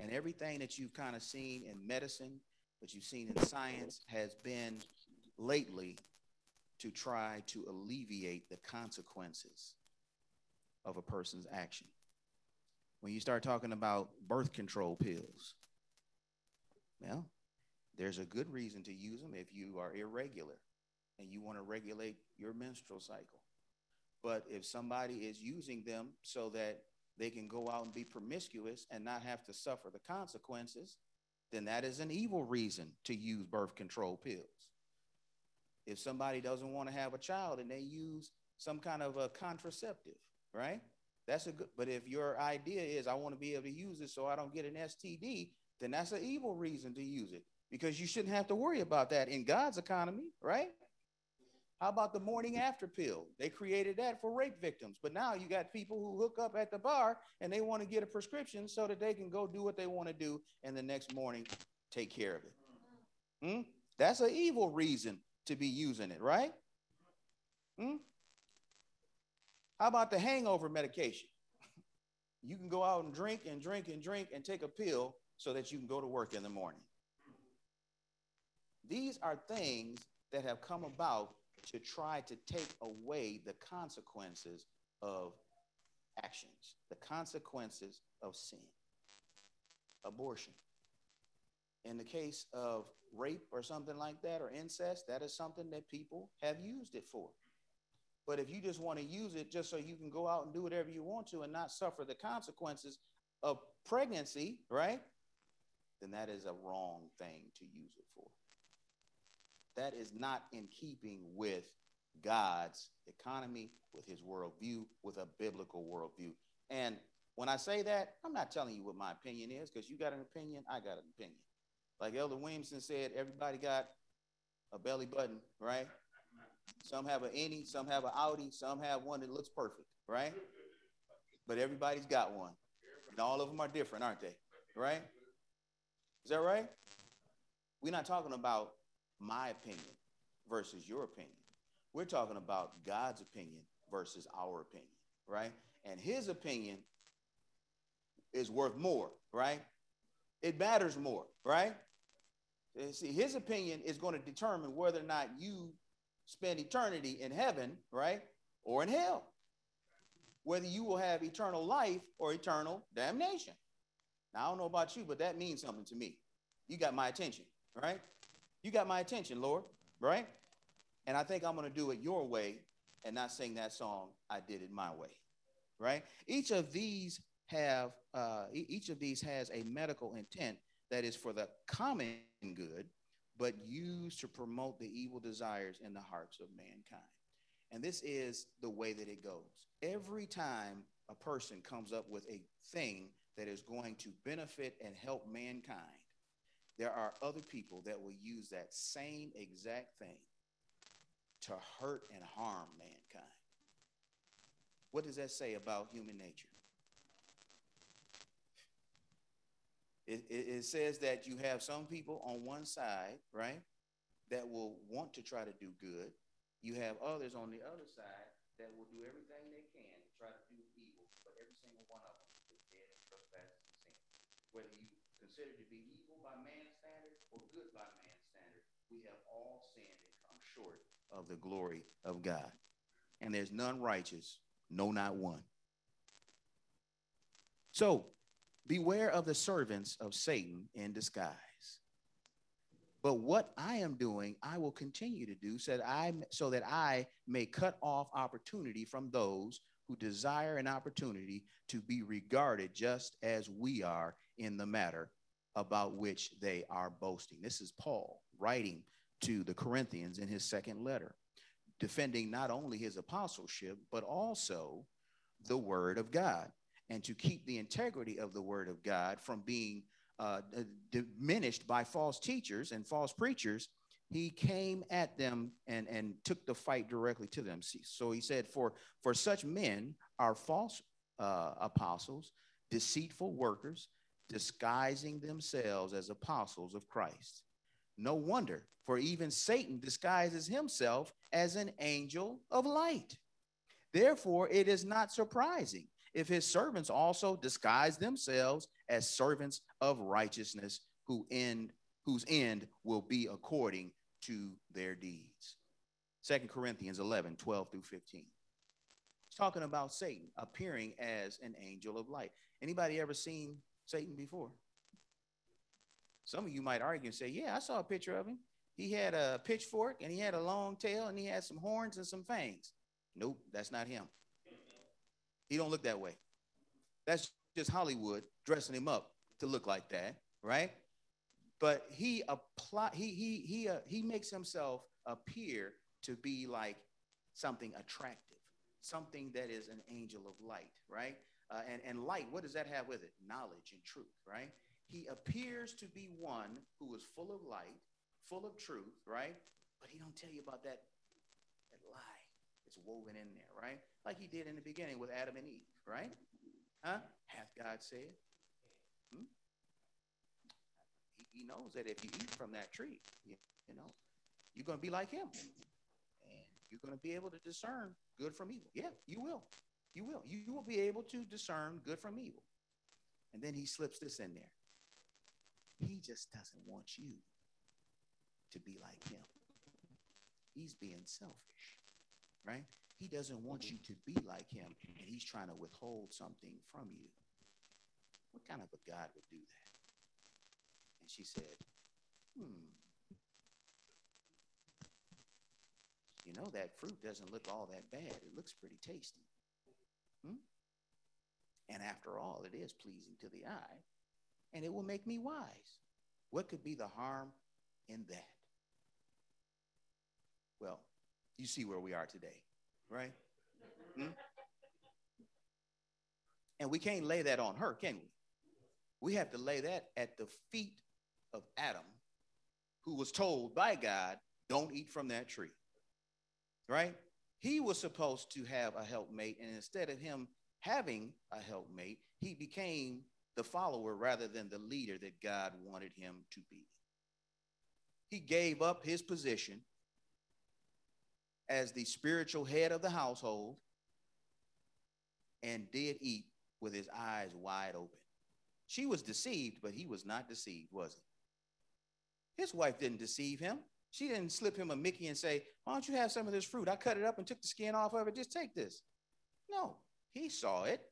B: And everything that you've kind of seen in medicine, that you've seen in science, has been lately to try to alleviate the consequences of a person's action. When you start talking about birth control pills, well, there's a good reason to use them if you are irregular and you want to regulate your menstrual cycle. But if somebody is using them so that they can go out and be promiscuous and not have to suffer the consequences, then that is an evil reason to use birth control pills. If somebody doesn't want to have a child and they use some kind of a contraceptive, right? That's a good, but if your idea is I want to be able to use it so I don't get an STD, then that's an evil reason to use it because you shouldn't have to worry about that in God's economy, right? How about the morning after pill? They created that for rape victims, but now you got people who hook up at the bar and they want to get a prescription so that they can go do what they want to do and the next morning take care of it. Hmm? That's an evil reason to be using it, right? Hmm? How about the hangover medication? (laughs) You can go out and drink and drink and drink and take a pill so that you can go to work in the morning. These are things that have come about to try to take away the consequences of actions, the consequences of sin. Abortion. In the case of rape or something like that, or incest, that is something that people have used it for. But if you just want to use it just so you can go out and do whatever you want to and not suffer the consequences of pregnancy, right? Then that is a wrong thing to use it for. That is not in keeping with God's economy, with his worldview, with a biblical worldview. And when I say that, I'm not telling you what my opinion is because you got an opinion, I got an opinion. Like Elder Williamson said, everybody got a belly button, right? Some have an innie, some have an outie, some have one that looks perfect, right? But everybody's got one. And all of them are different, aren't they? Right? Is that right? We're not talking about my opinion versus your opinion. We're talking about God's opinion versus our opinion, right? And his opinion is worth more, right? It matters more, right? See, his opinion is going to determine whether or not you spend eternity in heaven, right? Or in hell. Whether you will have eternal life or eternal damnation. Now, I don't know about you, but that means something to me. You got my attention, right? You got my attention, Lord, right? And I think I'm going to do it your way and not sing that song, I did it my way. Right? Each of these have uh, each of these has a medical intent that is for the common good, but used to promote the evil desires in the hearts of mankind. And this is the way that it goes. Every time a person comes up with a thing that is going to benefit and help mankind, there are other people that will use that same exact thing to hurt and harm mankind. What does that say about human nature? It, it, it, says that you have some people on one side, right, that will want to try to do good. You have others on the other side that will do everything they can to try to do evil, but every single one of them is dead in trespasses and sin. Whether you consider to or good by man's standard, we have all sinned and come short of the glory of God. And there's none righteous, no, not one. So beware of the servants of Satan in disguise. But what I am doing, I will continue to do so that I, so that I may cut off opportunity from those who desire an opportunity to be regarded just as we are in the matter about which they are boasting. This is Paul writing to the Corinthians in his second letter, defending not only his apostleship, but also the word of God and to keep the integrity of the word of God from being uh, diminished by false teachers and false preachers, he came at them and, and took the fight directly to them. So he said, For, for such men are false uh, apostles, deceitful workers, disguising themselves as apostles of Christ. No wonder, for even Satan disguises himself as an angel of light. Therefore, it is not surprising if his servants also disguise themselves as servants of righteousness, who end, whose end will be according to their deeds. Second Corinthians 11, 12 through 15. It's talking about Satan appearing as an angel of light. Anybody ever seen Satan before? Some of you might argue and say, Yeah, I saw a picture of him. He had a pitchfork and he had a long tail and he had some horns and some fangs. Nope, that's not him. He don't look that way. That's just Hollywood dressing him up to look like that, right? But he apply he he he uh, he makes himself appear to be like something attractive, something that is an angel of light, right? Uh, and and light, what does that have with it? Knowledge and truth, right? He appears to be one who is full of light, full of truth, right? But he don't tell you about that that lie that's woven in there, right? Like he did in the beginning with Adam and Eve, right? Huh? Hath God said? Hmm? He, he knows that if you eat from that tree, you, you know, you're going to be like him. And you're going to be able to discern good from evil. Yeah, you will. You will. You, will be able to discern good from evil. And then he slips this in there. He just doesn't want you to be like him. He's being selfish, right? He doesn't want you to be like him, and he's trying to withhold something from you. What kind of a God would do that? And she said, Hmm. You know, that fruit doesn't look all that bad. It looks pretty tasty. Hmm? And after all, it is pleasing to the eye, and it will make me wise. What could be the harm in that? Well, you see where we are today right? Hmm? And we can't lay that on her, can we? We have to lay that at the feet of Adam, who was told by God, don't eat from that tree. Right? He was supposed to have a helpmate, and instead of him having a helpmate, he became the follower rather than the leader that God wanted him to be. He gave up his position as the spiritual head of the household and did eat with his eyes wide open. She was deceived, but he was not deceived, was he? His wife didn't deceive him. She didn't slip him a Mickey and say, Why don't you have some of this fruit? I cut it up and took the skin off of it. Just take this. No, he saw it.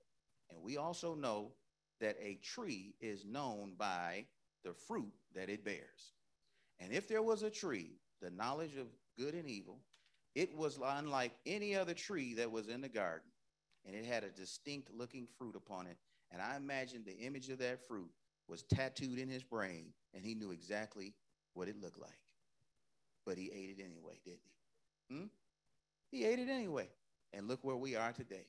B: And we also know that a tree is known by the fruit that it bears. And if there was a tree, the knowledge of good and evil, It was unlike any other tree that was in the garden, and it had a distinct looking fruit upon it. And I imagine the image of that fruit was tattooed in his brain, and he knew exactly what it looked like. But he ate it anyway, didn't he? Hmm? He ate it anyway. And look where we are today.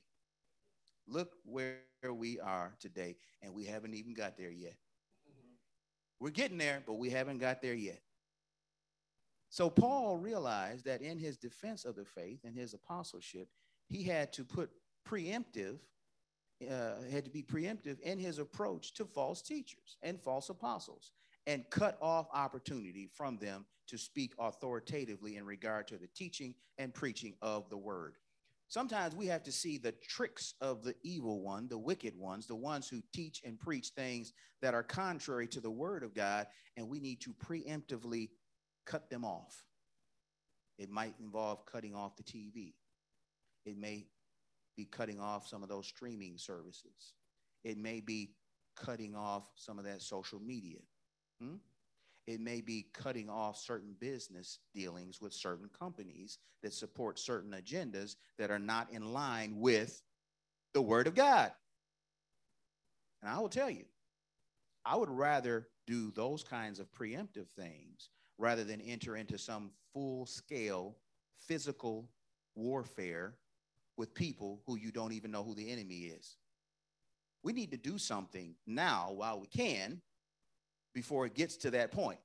B: Look where we are today, and we haven't even got there yet. We're getting there, but we haven't got there yet. So Paul realized that in his defense of the faith and his apostleship, he had to put preemptive, uh, had to be preemptive in his approach to false teachers and false apostles and cut off opportunity from them to speak authoritatively in regard to the teaching and preaching of the word. Sometimes we have to see the tricks of the evil one, the wicked ones, the ones who teach and preach things that are contrary to the word of God, and we need to preemptively cut them off. It might involve cutting off the TV. It may be cutting off some of those streaming services. It may be cutting off some of that social media. Hmm? It may be cutting off certain business dealings with certain companies that support certain agendas that are not in line with the Word of God. And I will tell you, I would rather do those kinds of preemptive things rather than enter into some full scale physical warfare with people who you don't even know who the enemy is. We need to do something now while we can before it gets to that point.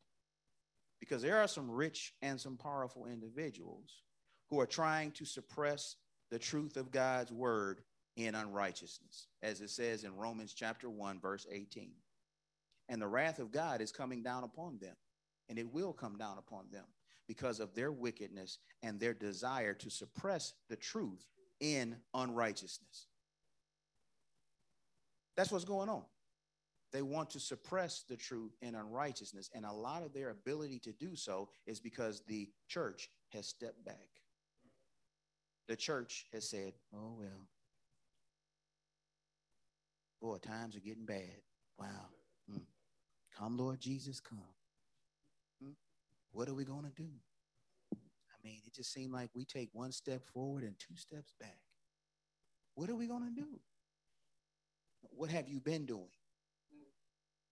B: Because there are some rich and some powerful individuals who are trying to suppress the truth of God's word in unrighteousness, as it says in Romans chapter 1, verse 18. And the wrath of God is coming down upon them, and it will come down upon them because of their wickedness and their desire to suppress the truth in unrighteousness. That's what's going on. They want to suppress the truth in unrighteousness. And a lot of their ability to do so is because the church has stepped back. The church has said, oh, well, boy, times are getting bad. Wow. Mm. Come, Lord Jesus, come. Mm. What are we going to do? I mean, it just seemed like we take one step forward and two steps back. What are we going to do? What have you been doing?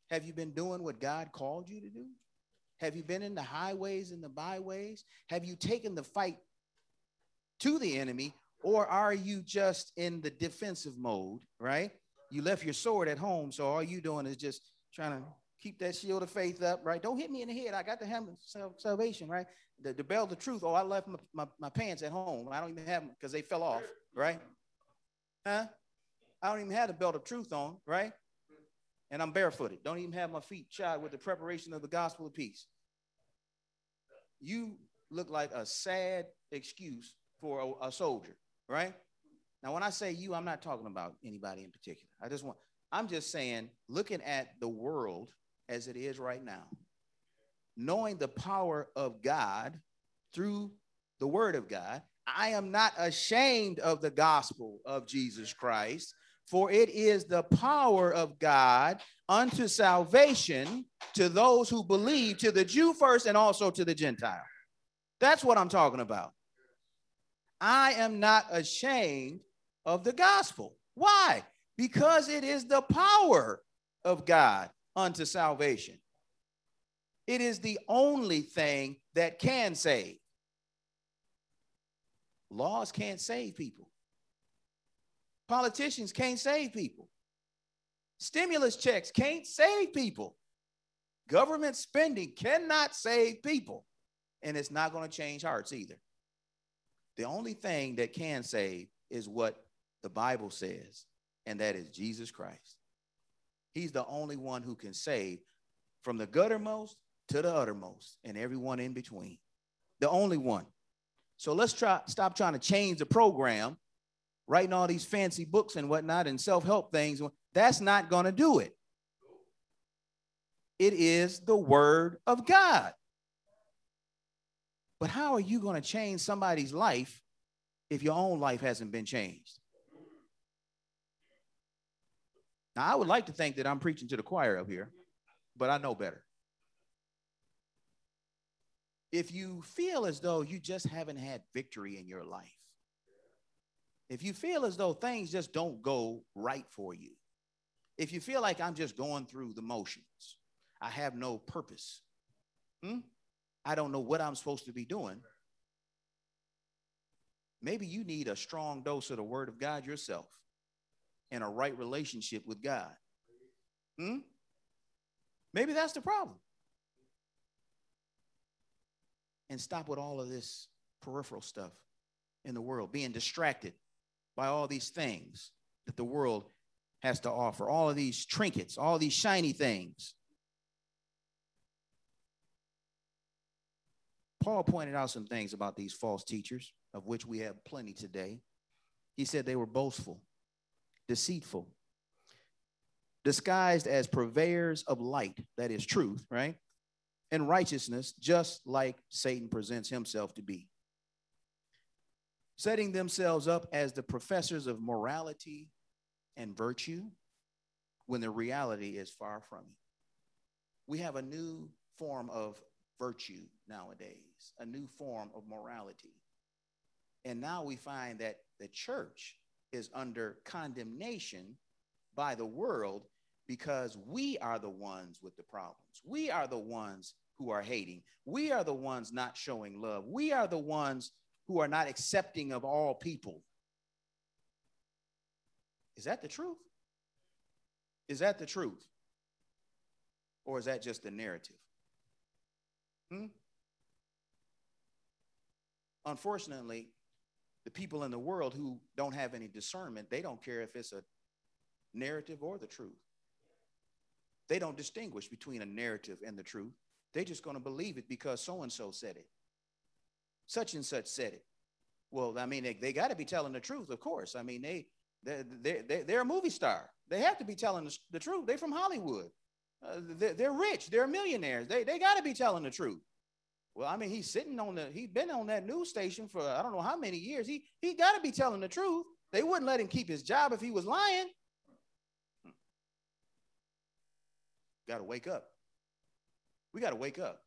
B: Have you been doing what God called you to do? Have you been in the highways and the byways? Have you taken the fight to the enemy, or are you just in the defensive mode, right? You left your sword at home, so all you doing is just trying to keep that shield of faith up, right? Don't hit me in the head. I got the helmet of salvation, right? The, the belt of truth. Oh, I left my, my, my pants at home. I don't even have them because they fell off, right? Huh? I don't even have the belt of truth on, right? And I'm barefooted. Don't even have my feet shod with the preparation of the gospel of peace. You look like a sad excuse for a, a, soldier, right? Now, when I say you, I'm not talking about anybody in particular. I just want, I'm just saying, looking at the world as it is right now, knowing the power of God through the word of God, I am not ashamed of the gospel of Jesus Christ for it is the power of God unto salvation to those who believe, to the Jew first and also to the Gentile. That's what I'm talking about. I am not ashamed of the gospel. Why? Because it is the power of God unto salvation. It is the only thing that can save. Laws can't save people. Politicians can't save people. Stimulus checks can't save people. Government spending cannot save people. And it's not going to change hearts either. The only thing that can save is what the Bible says, and that is Jesus Christ. He's the only one who can save from the guttermost to the uttermost and everyone in between. The only one. So let's try stop trying to change the program writing all these fancy books and whatnot and self help things. That's not going to do it. It is the word of God. But how are you going to change somebody's life if your own life hasn't been changed? Now, I would like to think that I'm preaching to the choir up here, but I know better. if you feel as though you just haven't had victory in your life, if you feel as though things just don't go right for you, if you feel like I'm just going through the motions, I have no purpose, hmm? I don't know what I'm supposed to be doing. Maybe you need a strong dose of the word of God yourself and a right relationship with God. Hmm? Maybe that's the problem. And stop with all of this peripheral stuff in the world, being distracted by all these things that the world has to offer, all of these trinkets, all these shiny things. Paul pointed out some things about these false teachers, of which we have plenty today. He said they were boastful, deceitful, disguised as purveyors of light, that is truth, right? And righteousness, just like Satan presents himself to be. Setting themselves up as the professors of morality and virtue when the reality is far from it. We have a new form of virtue nowadays, a new form of morality. And now we find that the church is under condemnation by the world because we are the ones with the problems. We are the ones who are hating. We are the ones not showing love. We are the ones who are not accepting of all people. Is that the truth? Is that the truth? Or is that just the narrative? Hmm? Unfortunately, the people in the world who don't have any discernment, they don't care if it's a narrative or the truth. They don't distinguish between a narrative and the truth. They're just going to believe it because so and so said it. Such and such said it. Well, I mean, they, they got to be telling the truth, of course. I mean, they, they're, they're, they're a movie star. They have to be telling the, the truth. They're from Hollywood. Uh, they're, they're rich. They're millionaires. They, they got to be telling the truth. Well, I mean, he's sitting on the, he's been on that news station for I don't know how many years. He, he got to be telling the truth. They wouldn't let him keep his job if he was lying. Got to wake up. We got to wake up.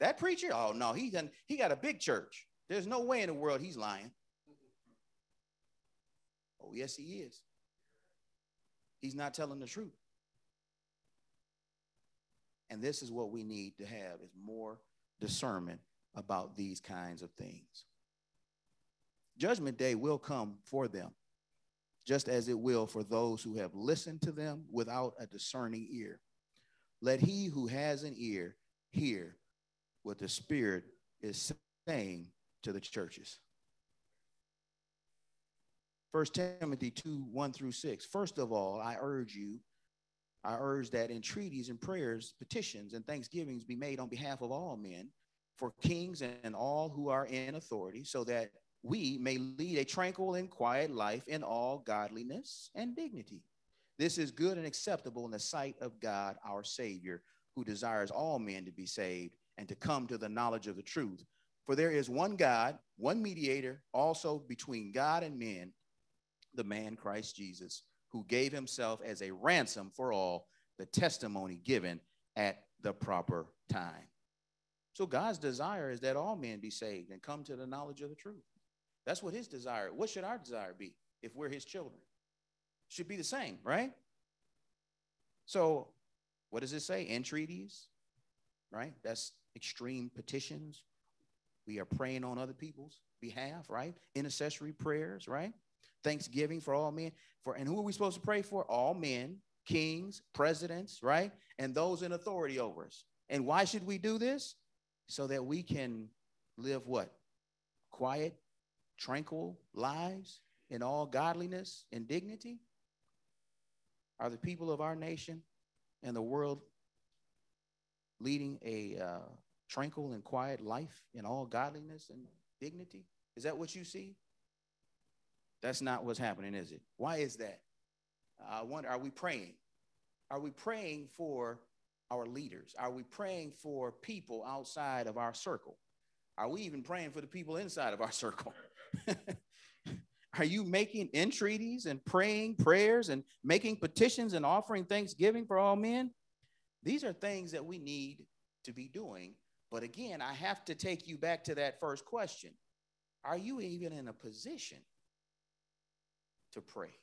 B: That preacher, oh no, he done, he got a big church. There's no way in the world he's lying. Oh, yes, he is. He's not telling the truth. And this is what we need to have is more discernment about these kinds of things. Judgment day will come for them, just as it will for those who have listened to them without a discerning ear. Let he who has an ear hear what the Spirit is saying to the churches. 1 Timothy 2 1 through 6. First of all, I urge you, I urge that entreaties and prayers, petitions, and thanksgivings be made on behalf of all men, for kings and all who are in authority, so that we may lead a tranquil and quiet life in all godliness and dignity. This is good and acceptable in the sight of God our Savior, who desires all men to be saved and to come to the knowledge of the truth. For there is one God, one mediator, also between God and men, the man Christ Jesus, who gave himself as a ransom for all, the testimony given at the proper time. So God's desire is that all men be saved and come to the knowledge of the truth. That's what his desire. What should our desire be if we're his children? should be the same, right? So, what does it say? Entreaties, right? That's extreme petitions. We are praying on other people's behalf, right? Intercessory prayers, right? Thanksgiving for all men. For and who are we supposed to pray for? All men, kings, presidents, right? And those in authority over us. And why should we do this? So that we can live what? Quiet, tranquil lives in all godliness and dignity. Are the people of our nation and the world leading a uh, tranquil and quiet life in all godliness and dignity? Is that what you see? That's not what's happening, is it? Why is that? I wonder, are we praying? Are we praying for our leaders? Are we praying for people outside of our circle? Are we even praying for the people inside of our circle? (laughs) Are you making entreaties and praying prayers and making petitions and offering thanksgiving for all men? These are things that we need to be doing But again, I have to take you back to that first question. Are you even in a position to pray,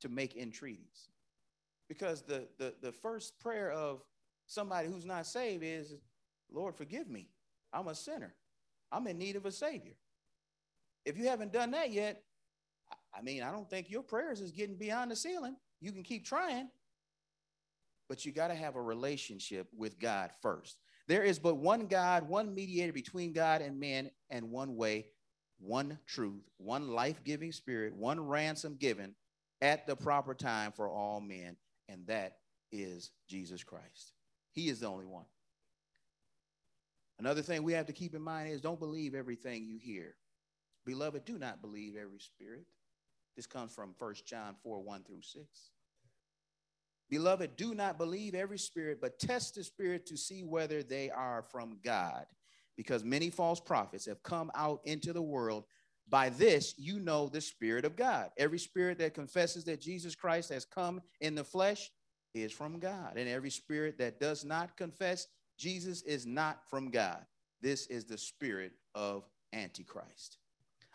B: to make entreaties? Because the, the, the first prayer of somebody who's not saved is, Lord, forgive me. I'm a sinner. I'm in need of a Savior. If you haven't done that yet, I mean, I don't think your prayers is getting beyond the ceiling. You can keep trying, but you got to have a relationship with God first. There is but one God, one mediator between God and man, and one way, one truth, one life giving spirit, one ransom given at the proper time for all men, and that is Jesus Christ. He is the only one. Another thing we have to keep in mind is don't believe everything you hear. Beloved, do not believe every spirit. This comes from 1 John 4 1 through 6. Beloved, do not believe every spirit, but test the spirit to see whether they are from God, because many false prophets have come out into the world. By this, you know the Spirit of God. Every spirit that confesses that Jesus Christ has come in the flesh is from God. And every spirit that does not confess Jesus is not from God. This is the spirit of Antichrist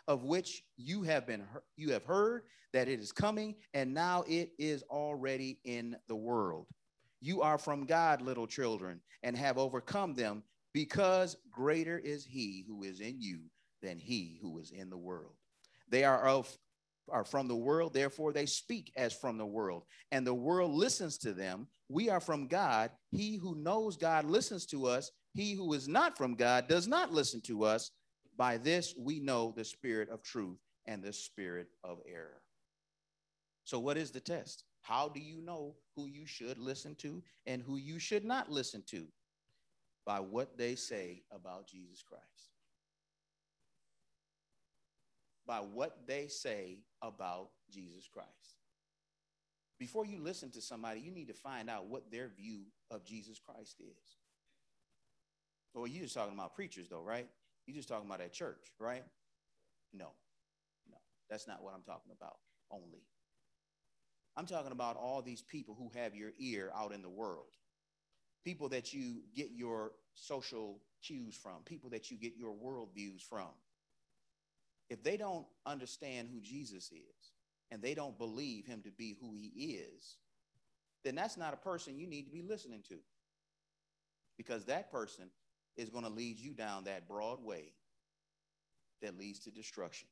B: of which you have been you have heard that it is coming and now it is already in the world. You are from god little children and have overcome them because greater is he who is in you than he who is in the world. They are of are from the world therefore they speak as from the world. And the world listens to them. We are from god. He who knows god listens to us. He who is not from god does not listen to us by this we know the spirit of truth and the spirit of error. So, what is the test? How do you know who you should listen to and who you should not listen to? By what they say about Jesus Christ. By what they say about Jesus Christ. Before you listen to somebody, you need to find out what their view of Jesus Christ is. Well, you're just talking about preachers, though, right? You're just talking about at church, right? No, no, that's not what I'm talking about only. I'm talking about all these people who have your ear out in the world, people that you get your social cues from, people that you get your worldviews from. If they don't understand who Jesus is and they don't believe him to be who he is, then that's not a person you need to be listening to. Because that person is going to lead you down that broad way that leads to destruction.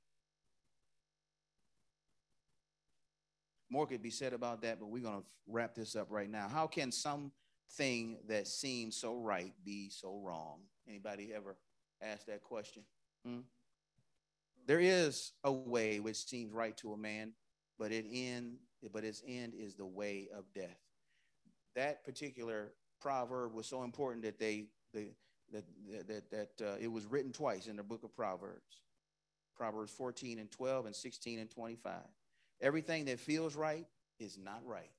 B: More could be said about that, but we're going to wrap this up right now. How can something that seems so right be so wrong? Anybody ever ask that question? Hmm? There is a way which seems right to a man, but it end, but its end is the way of death. That particular proverb was so important that they, the, that, that, that uh, it was written twice in the book of Proverbs Proverbs 14 and 12 and 16 and 25. Everything that feels right is not right.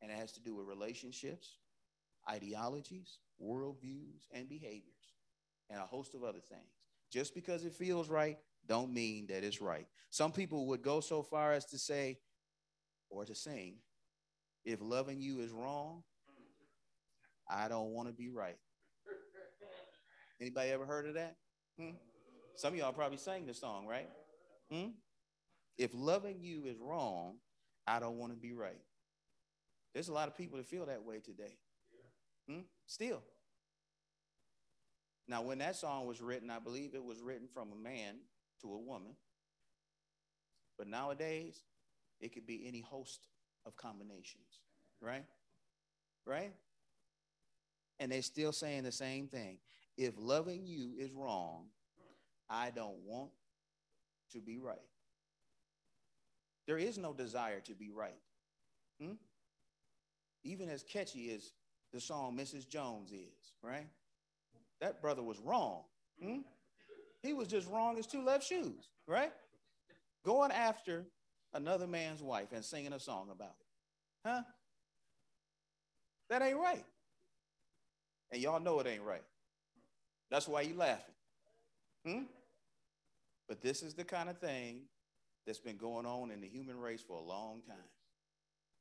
B: And it has to do with relationships, ideologies, worldviews, and behaviors, and a host of other things. Just because it feels right, don't mean that it's right. Some people would go so far as to say, or to sing, if loving you is wrong, I don't want to be right. Anybody ever heard of that? Hmm? Some of y'all probably sang the song, right? Hmm? If loving you is wrong, I don't want to be right. There's a lot of people that feel that way today. Hmm? Still. Now, when that song was written, I believe it was written from a man to a woman. But nowadays, it could be any host of combinations, right? Right? And they're still saying the same thing if loving you is wrong, I don't want to be right. There is no desire to be right. Hmm? Even as catchy as the song Mrs. Jones is, right? That brother was wrong. Hmm? He was just wrong as two left shoes, right? Going after another man's wife and singing a song about it. Huh? That ain't right. And y'all know it ain't right. That's why you're laughing. Hmm? But this is the kind of thing that's been going on in the human race for a long time.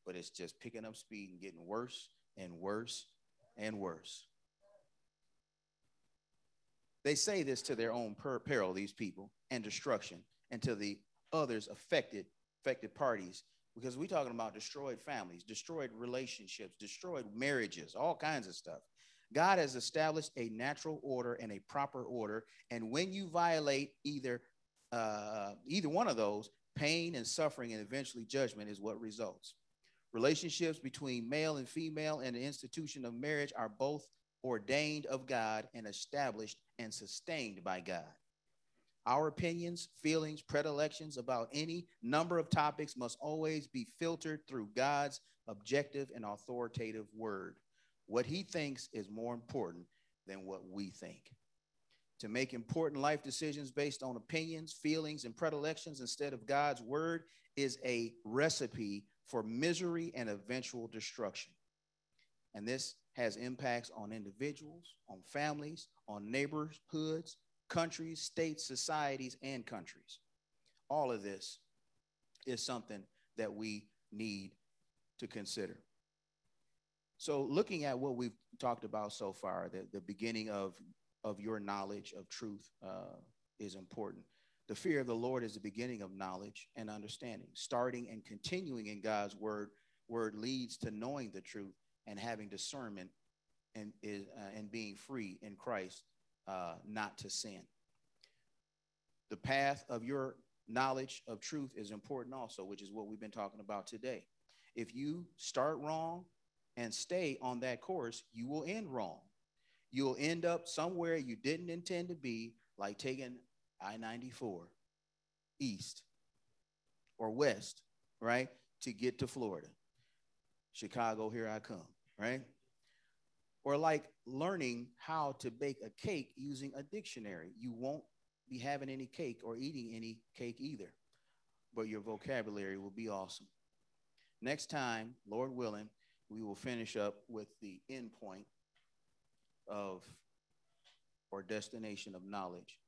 B: But it's just picking up speed and getting worse and worse and worse. They say this to their own per- peril, these people, and destruction, and to the others affected, affected parties. Because we're talking about destroyed families, destroyed relationships, destroyed marriages, all kinds of stuff. God has established a natural order and a proper order, and when you violate either uh, either one of those, pain and suffering and eventually judgment is what results. Relationships between male and female and the institution of marriage are both ordained of God and established and sustained by God. Our opinions, feelings, predilections about any number of topics must always be filtered through God's objective and authoritative word. What he thinks is more important than what we think. To make important life decisions based on opinions, feelings, and predilections instead of God's word is a recipe for misery and eventual destruction. And this has impacts on individuals, on families, on neighborhoods, countries, states, societies, and countries. All of this is something that we need to consider. So, looking at what we've talked about so far, the, the beginning of, of your knowledge of truth uh, is important. The fear of the Lord is the beginning of knowledge and understanding. Starting and continuing in God's word, word leads to knowing the truth and having discernment and, is, uh, and being free in Christ, uh, not to sin. The path of your knowledge of truth is important also, which is what we've been talking about today. If you start wrong and stay on that course, you will end wrong. You'll end up somewhere you didn't intend to be, like taking I 94 east or west, right, to get to Florida. Chicago, here I come, right? Or like learning how to bake a cake using a dictionary. You won't be having any cake or eating any cake either, but your vocabulary will be awesome. Next time, Lord willing, we will finish up with the end point of or destination of knowledge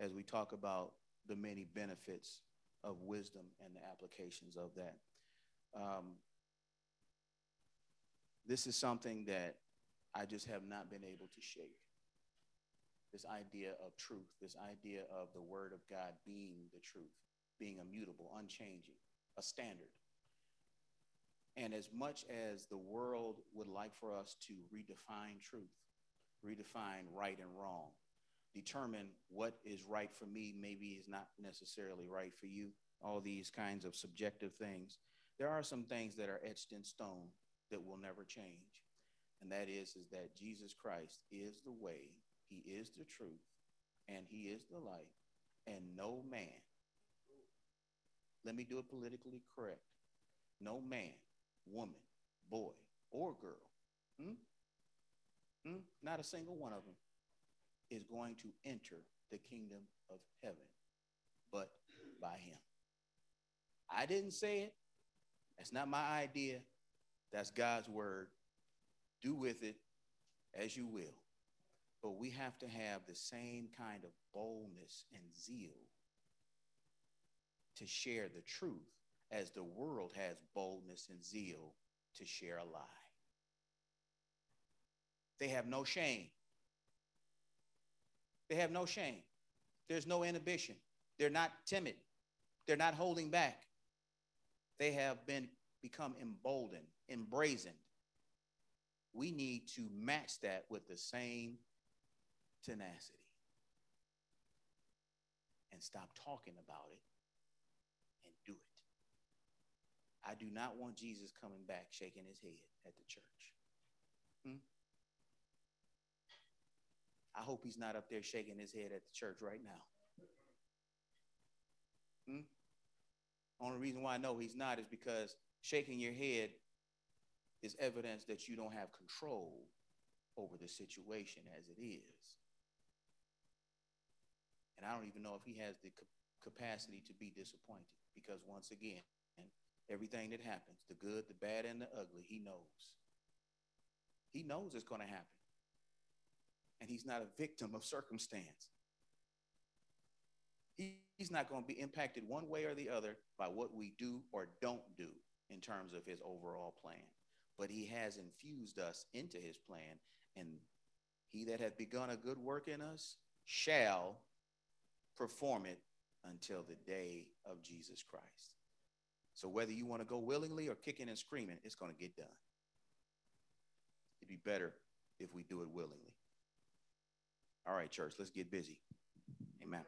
B: as we talk about the many benefits of wisdom and the applications of that. Um, this is something that I just have not been able to shake. This idea of truth, this idea of the Word of God being the truth, being immutable, unchanging, a standard. And as much as the world would like for us to redefine truth, redefine right and wrong, determine what is right for me maybe is not necessarily right for you, all these kinds of subjective things, there are some things that are etched in stone that will never change. And that is, is that Jesus Christ is the way, he is the truth, and he is the light, and no man, let me do it politically correct, no man, woman, boy, or girl, hmm? Hmm? not a single one of them is going to enter the kingdom of heaven, but by him. I didn't say it. That's not my idea. That's God's word. Do with it as you will. But we have to have the same kind of boldness and zeal to share the truth as the world has boldness and zeal to share a lie. They have no shame. They have no shame. There's no inhibition. They're not timid. They're not holding back. They have been become emboldened, embrazened. We need to match that with the same tenacity and stop talking about it and do it. I do not want Jesus coming back shaking his head at the church. Hmm? I hope he's not up there shaking his head at the church right now. Hmm? Only reason why I know he's not is because shaking your head is evidence that you don't have control over the situation as it is. And I don't even know if he has the capacity to be disappointed because, once again, everything that happens, the good, the bad, and the ugly, he knows. He knows it's going to happen and he's not a victim of circumstance. he's not going to be impacted one way or the other by what we do or don't do in terms of his overall plan. But he has infused us into his plan, and he that hath begun a good work in us shall perform it until the day of Jesus Christ. So whether you want to go willingly or kicking and screaming, it's going to get done. It'd be better if we do it willingly. All right, church, let's get busy. Amen.